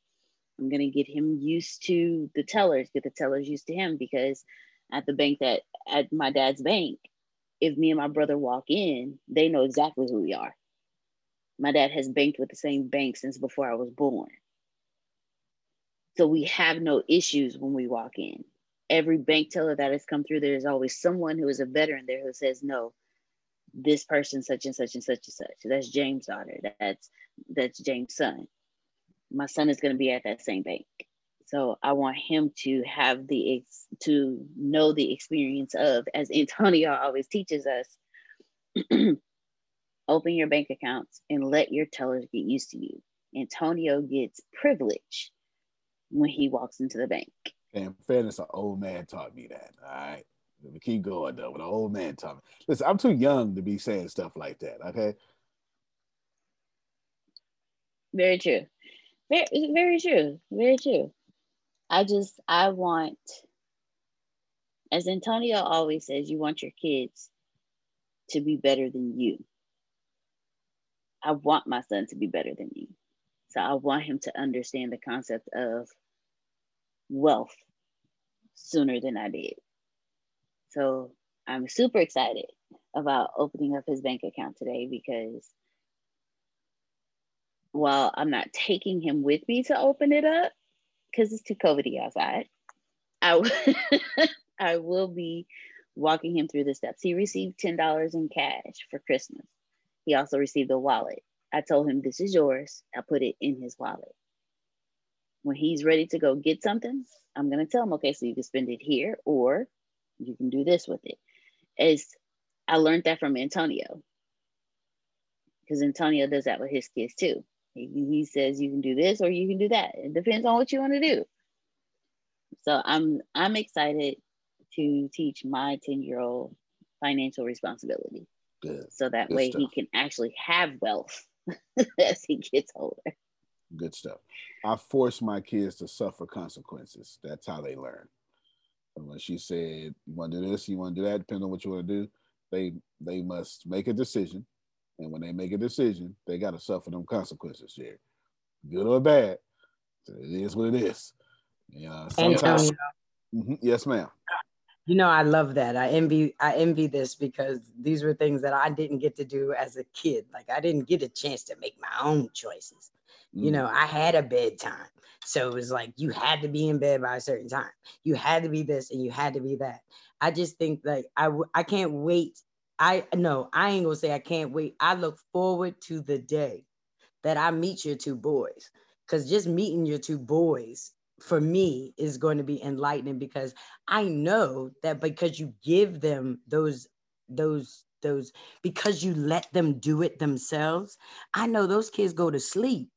I'm going to get him used to the tellers, get the tellers used to him because at the bank that at my dad's bank, if me and my brother walk in, they know exactly who we are. My dad has banked with the same bank since before I was born. So we have no issues when we walk in. Every bank teller that has come through, there's always someone who is a veteran there who says, no, this person, such and such and such and such. That's James' daughter. That's that's James' son. My son is going to be at that same bank. So I want him to have the ex- to know the experience of, as Antonio [laughs] always teaches us, [clears throat] open your bank accounts and let your tellers get used to you. Antonio gets privilege when he walks into the bank. And fairness, an old man taught me that. All right. Me keep going though. But an old man taught me. Listen, I'm too young to be saying stuff like that. Okay. Very true. Very, very true. Very true. I just I want, as Antonio always says, you want your kids to be better than you. I want my son to be better than me. So I want him to understand the concept of wealth sooner than I did. So I'm super excited about opening up his bank account today because while I'm not taking him with me to open it up, because it's too COVIDy outside, I, w- [laughs] I will be walking him through the steps. He received $10 in cash for Christmas. He also received a wallet. I told him, This is yours. I put it in his wallet. When he's ready to go get something, I'm going to tell him, Okay, so you can spend it here or you can do this with it. As I learned that from Antonio, because Antonio does that with his kids too. He, says you can do this or you can do that. It depends on what you want to do. So I'm I'm excited to teach my 10 year old financial responsibility. Good. So that Good way stuff. he can actually have wealth [laughs] as he gets older. Good stuff. I force my kids to suffer consequences. That's how they learn. And when she said, "You want to do this, you want to do that," depending on what you want to do, they they must make a decision. And when they make a decision, they got to suffer them consequences. Here, good or bad, it is what it is. You know, sometimes. Mhm. Yes, ma'am. You know, I love that. I envy I envy this because these were things that I didn't get to do as a kid. Like I didn't get a chance to make my own choices. You know, I had a bedtime. So it was like you had to be in bed by a certain time. You had to be this and you had to be that. I just think like I w- I can't wait. I no, I ain't gonna say I can't wait. I look forward to the day that I meet your two boys. Cause just meeting your two boys for me is going to be enlightening because I know that because you give them those those those because you let them do it themselves, I know those kids go to sleep.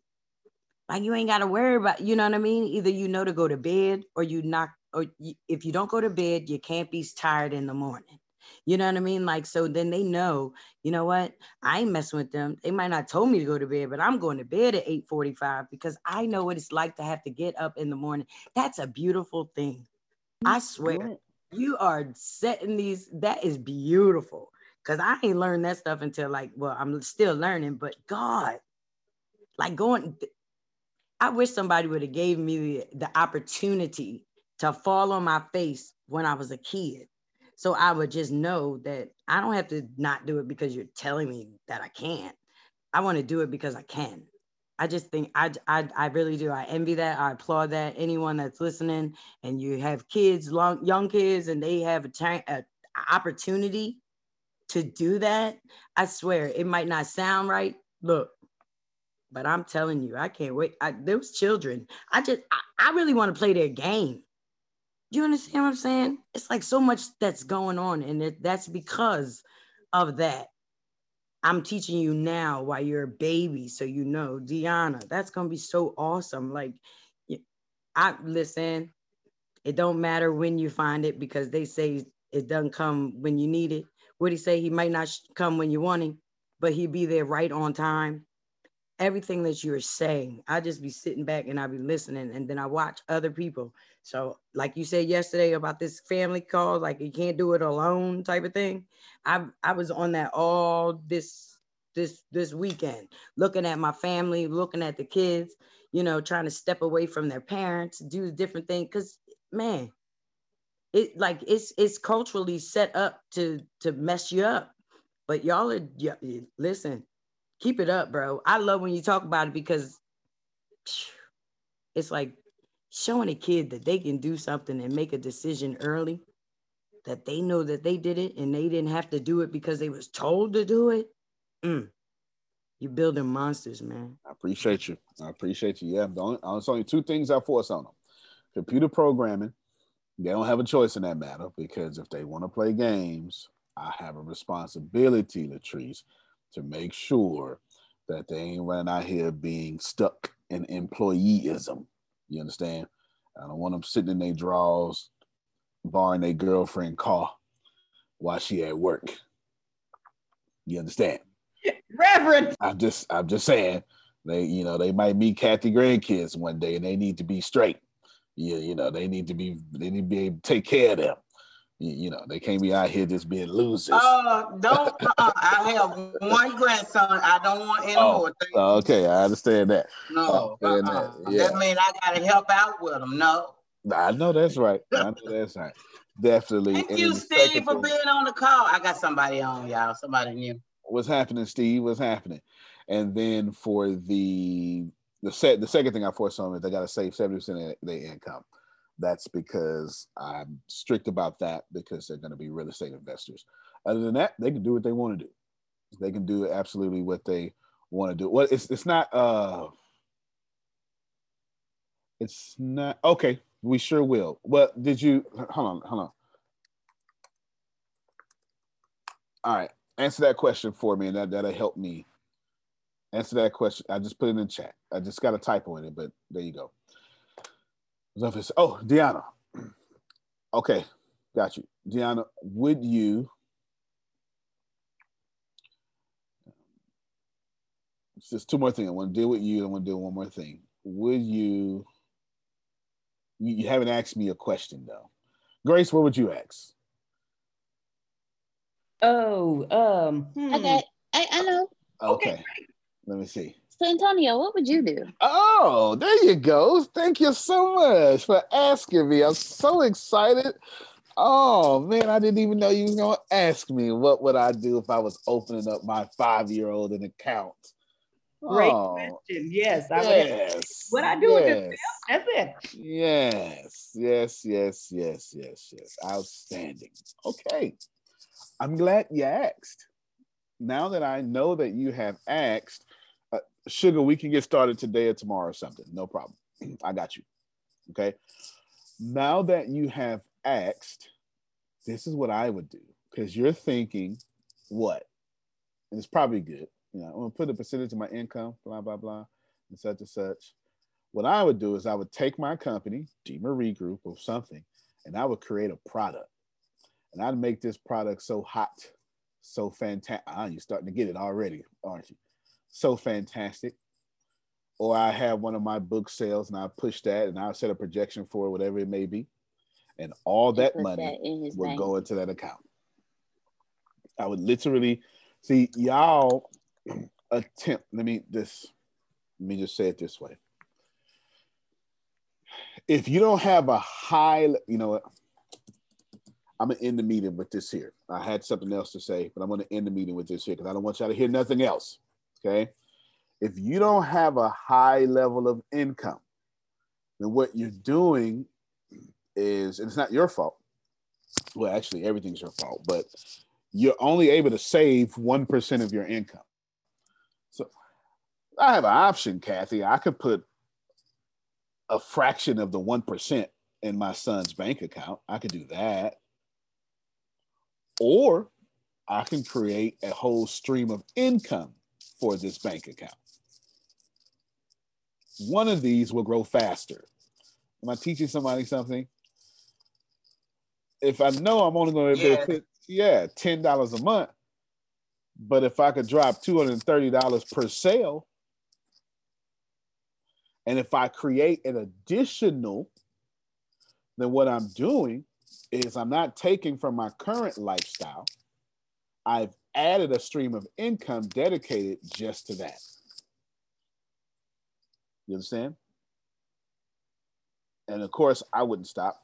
Like you ain't got to worry about, you know what I mean? Either you know to go to bed or you knock or you, if you don't go to bed, you can't be tired in the morning. You know what I mean? Like, so then they know, you know what? I ain't messing with them. They might not told me to go to bed, but I'm going to bed at 8:45 because I know what it's like to have to get up in the morning. That's a beautiful thing. Mm-hmm. I swear. You are setting these, that is beautiful. Cause I ain't learned that stuff until like, well, I'm still learning, but God, like going, I wish somebody would have gave me the, the opportunity to fall on my face when I was a kid. So I would just know that I don't have to not do it because you're telling me that I can't. I want to do it because I can. I just think I, I I really do. I envy that. I applaud that. Anyone that's listening and you have kids, long, young kids, and they have a, time, a opportunity to do that, I swear it might not sound right. Look, but I'm telling you, I can't wait. I, those children, I just, I, I really want to play their game. You understand what I'm saying? It's like so much that's going on, and it, that's because of that. I'm teaching you now while you're a baby, so you know, Deanna. That's gonna be so awesome. Like, I listen. It don't matter when you find it because they say it doesn't come when you need it. What he say? He might not come when you want him, but he'll be there right on time. Everything that you're saying. I just be sitting back and I be listening, and then I watch other people. So, like you said yesterday about this family call, like you can't do it alone type of thing. I I was on that all this this this weekend, looking at my family, looking at the kids, you know, trying to step away from their parents, do different things. Cause man, it like it's it's culturally set up to to mess you up. But y'all are y- listen, keep it up, bro. I love when you talk about it because it's like showing a kid that they can do something and make a decision early that they know that they did it and they didn't have to do it because they was told to do it mm. you're building monsters man I appreciate you. I appreciate you. Yeah, the only, there's only two things I force on them: computer programming. They don't have a choice in that matter because if they want to play games, I have a responsibility, Latrice, to make sure that they ain't running out here being stuck in employeeism. You understand? I don't want them sitting in their drawers, borrowing their girlfriend car while she at work. You understand? Reverend. I'm just I'm just saying they you know they might meet Kathy grandkids one day and they need to be straight. Yeah, you know they need to be they need to be able to take care of them. You, know they can't be out here just being losers. Uh, don't. Uh, I have one grandson. I don't want any Oh, more. Oh, okay, I understand that. No, I understand uh-uh. that. Yeah, that means I gotta help out with them. No. I know that's right. I know that's right. Definitely. Thank And you, Steve, for thing- being on the call. I got somebody on, y'all. Somebody new. what's happening, Steve? What's happening? And then for the the set the second thing I force on is they got to save seventy percent of their income. That's because I'm strict about that because they're going to be real estate investors. Other than that, they can do what they want to do. They can do absolutely what they want to do. Well, it's it's not uh it's not okay. We sure will. Well, did you hold on, hold on. All right, answer that question for me, and that that'll help me answer that question. I just put it in the chat. I just got a typo in it, but there you go. Oh, Deanna. [clears throat] Okay, got you. Deanna, would you? It's just two more things. I want to deal with you. I want to do one more thing. Would you? You, you haven't asked me a question though. Grace, what would you ask? Oh, um, hmm. Okay, I, I know. Okay. Let me see. So Antonio, what would you do? Oh, there you go. Thank you so much for asking me. I'm so excited. Oh man, I didn't even know you were gonna ask me what would I do if I was opening up my five-year-old an account. Great Oh, question. Yes, I would. yes. What I do with this? That's it. Yes, yes, yes, yes, yes, yes. Outstanding. Okay. I'm glad you asked. Now that I know that you have asked, Sugar, we can get started today or tomorrow or something. No problem. [clears throat] I got you. Okay. Now that you have asked, this is what I would do because you're thinking what? And it's probably good. You know, I'm to put a percentage of my income, blah, blah, blah, and such and such. What I would do is I would take my company, D Marie Group or something, and I would create a product. And I'd make this product so hot, so fantastic. Ah, you're starting to get it already, aren't you? So fantastic. Or I have one of my book sales and I push that and I'll set a projection for whatever it may be. And all that money that would go into that account. I would literally see y'all [clears throat] attempt. Let me this, let me just say it this way. If you don't have a high, you know what? I'm gonna end the meeting with this here. I had something else to say, but I'm gonna end the meeting with this here because I don't want y'all to hear nothing else. Okay. If you don't have a high level of income, then what you're doing is, and it's not your fault. Well, actually, everything's your fault, but you're only able to save 1% of your income. So I have an option, Kathy. I could put a fraction of the 1% in my son's bank account. I could do that. Or I can create a whole stream of income for this bank account. One of these will grow faster. Am I teaching somebody something? If I know I'm only going to be able to yeah, ten dollars a month, but if I could drop two hundred and thirty dollars per sale, And if I create an additional, then what I'm doing is I'm not taking from my current lifestyle. I've added a stream of income dedicated just to that. You understand? And of course, I wouldn't stop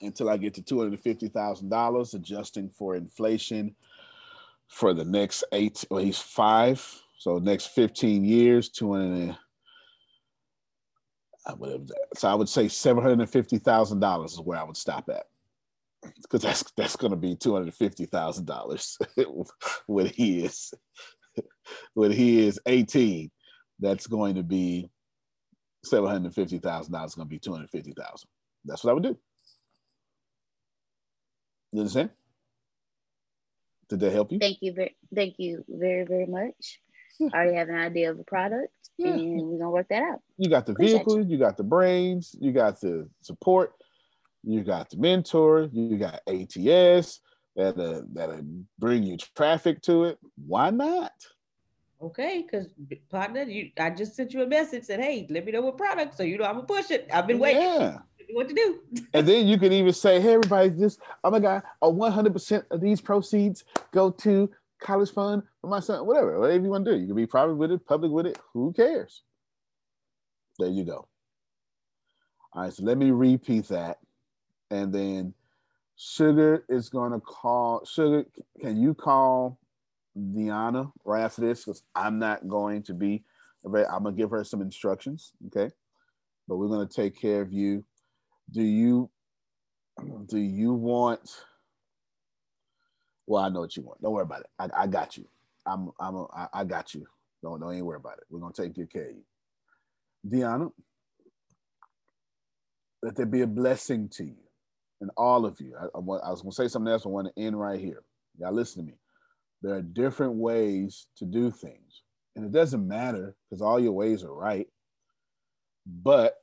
until I get to $250,000, adjusting for inflation for the next eight, or he's five. So next 15 years, 200 uh, whatever that. So I would say $750,000 is where I would stop at. Because that's that's going to be two hundred fifty thousand dollars [laughs] when he is [laughs] when he is eighteen. That's going to be seven hundred fifty thousand dollars. Going to be two hundred fifty thousand. That's what I would do. You understand? Did that help you? Thank you very, thank you very, very much. I already have an idea of the product, Yeah. and we're gonna work that out. You got the Appreciate vehicle, you. got the brains, you got the support, you got the mentor, you got ATS that uh, that bring you traffic to it. Why not? Okay, because partner, you I just sent you a message said, hey, let me know what product. So you know I'm gonna push it. I've been waiting. Yeah. What to do? [laughs] And then you can even say, hey, everybody, just, oh my God, a 100% of these proceeds go to college fund for my son, whatever, whatever you want to do. You can be private with it, public with it. Who cares? There you go. All right, so let me repeat that. And then Sugar is to call, Sugar, can you call Deanna right after this? Because I'm not going to be, I'm to give her some instructions, okay? But we're to take care of you. Do you do you want well i know what you want. Don't worry about it. I, I got you. I'm i'm a, I, I got you. Don't don't even worry about it. We're gonna take good care of you. Deanna let there be a blessing to you and all of you. I, I, was gonna say something else i want to end right here. Y'all listen to me. There are different ways to do things and it doesn't matter because all your ways are right but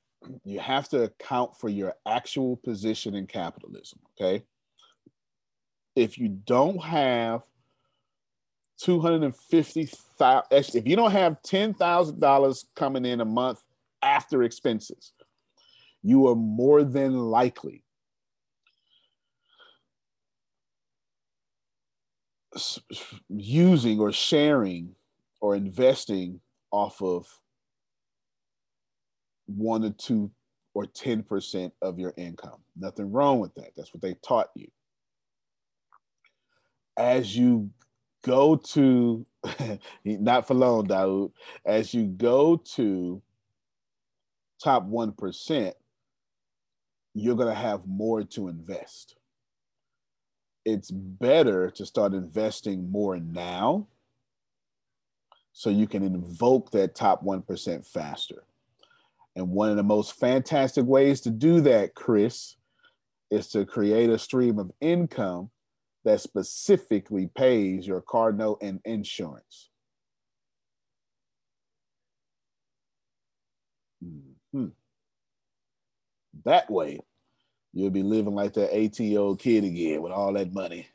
you have to account for your actual position in capitalism okay? If you don't have 250,000 if you don't have $10,000 coming in a month after expenses you are more than likely using or sharing or investing off of one or two or 10% of your income. Nothing wrong with that. That's what they taught you. As you go to, [laughs] not for long, Daoud, as you go to top 1%, you're going to have more to invest. It's better to start investing more now so you can invoke that top 1% faster. And one of the most fantastic ways to do that, Chris, is to create a stream of income that specifically pays your car note and insurance. Mhm. That way, you'll be living like that 18 year old kid again with all that money.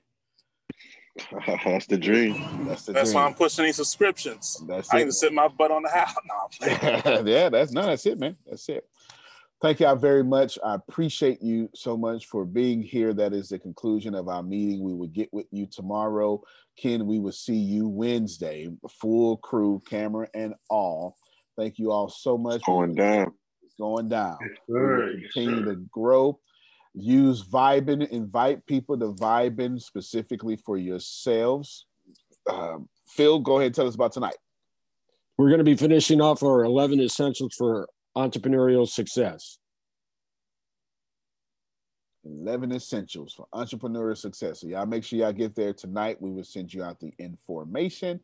[laughs] That's the dream. That's the That's dream. why I'm pushing these subscriptions. That's I it. need to sit my butt on the house. [laughs] No, [laughs] yeah, that's no, that's it, man. That's it. Thank y'all very much. I appreciate you so much for being here. That is the conclusion of our meeting. We will get with you tomorrow. Ken, we will see you Wednesday, full crew, camera and all. Thank you all so much. Going down. It's going down. We sir. will Yes, continue sir. to grow. Use Vibin, invite people to Vibin specifically for yourselves. Um, Phil, go ahead and tell us about tonight. We're going to be finishing off our 11 essentials for entrepreneurial success. 11 essentials for entrepreneurial success. So y'all make sure y'all get there tonight. We will send you out the information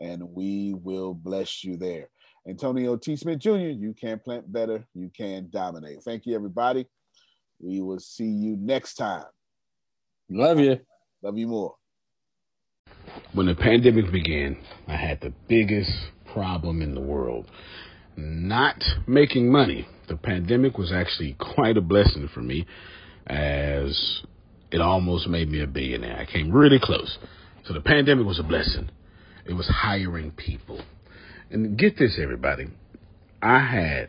and we will bless you there. Antonio T. Smith Jr., you can plant better, you can dominate. Thank you, everybody. We will see you next time. Love you. Love you more. When the pandemic began, I had the biggest problem in the world not making money. The pandemic was actually [laughs] quite a blessing for me as it almost made me a billionaire. I came really close. So the pandemic was a blessing. It was hiring people. And get this, everybody. I had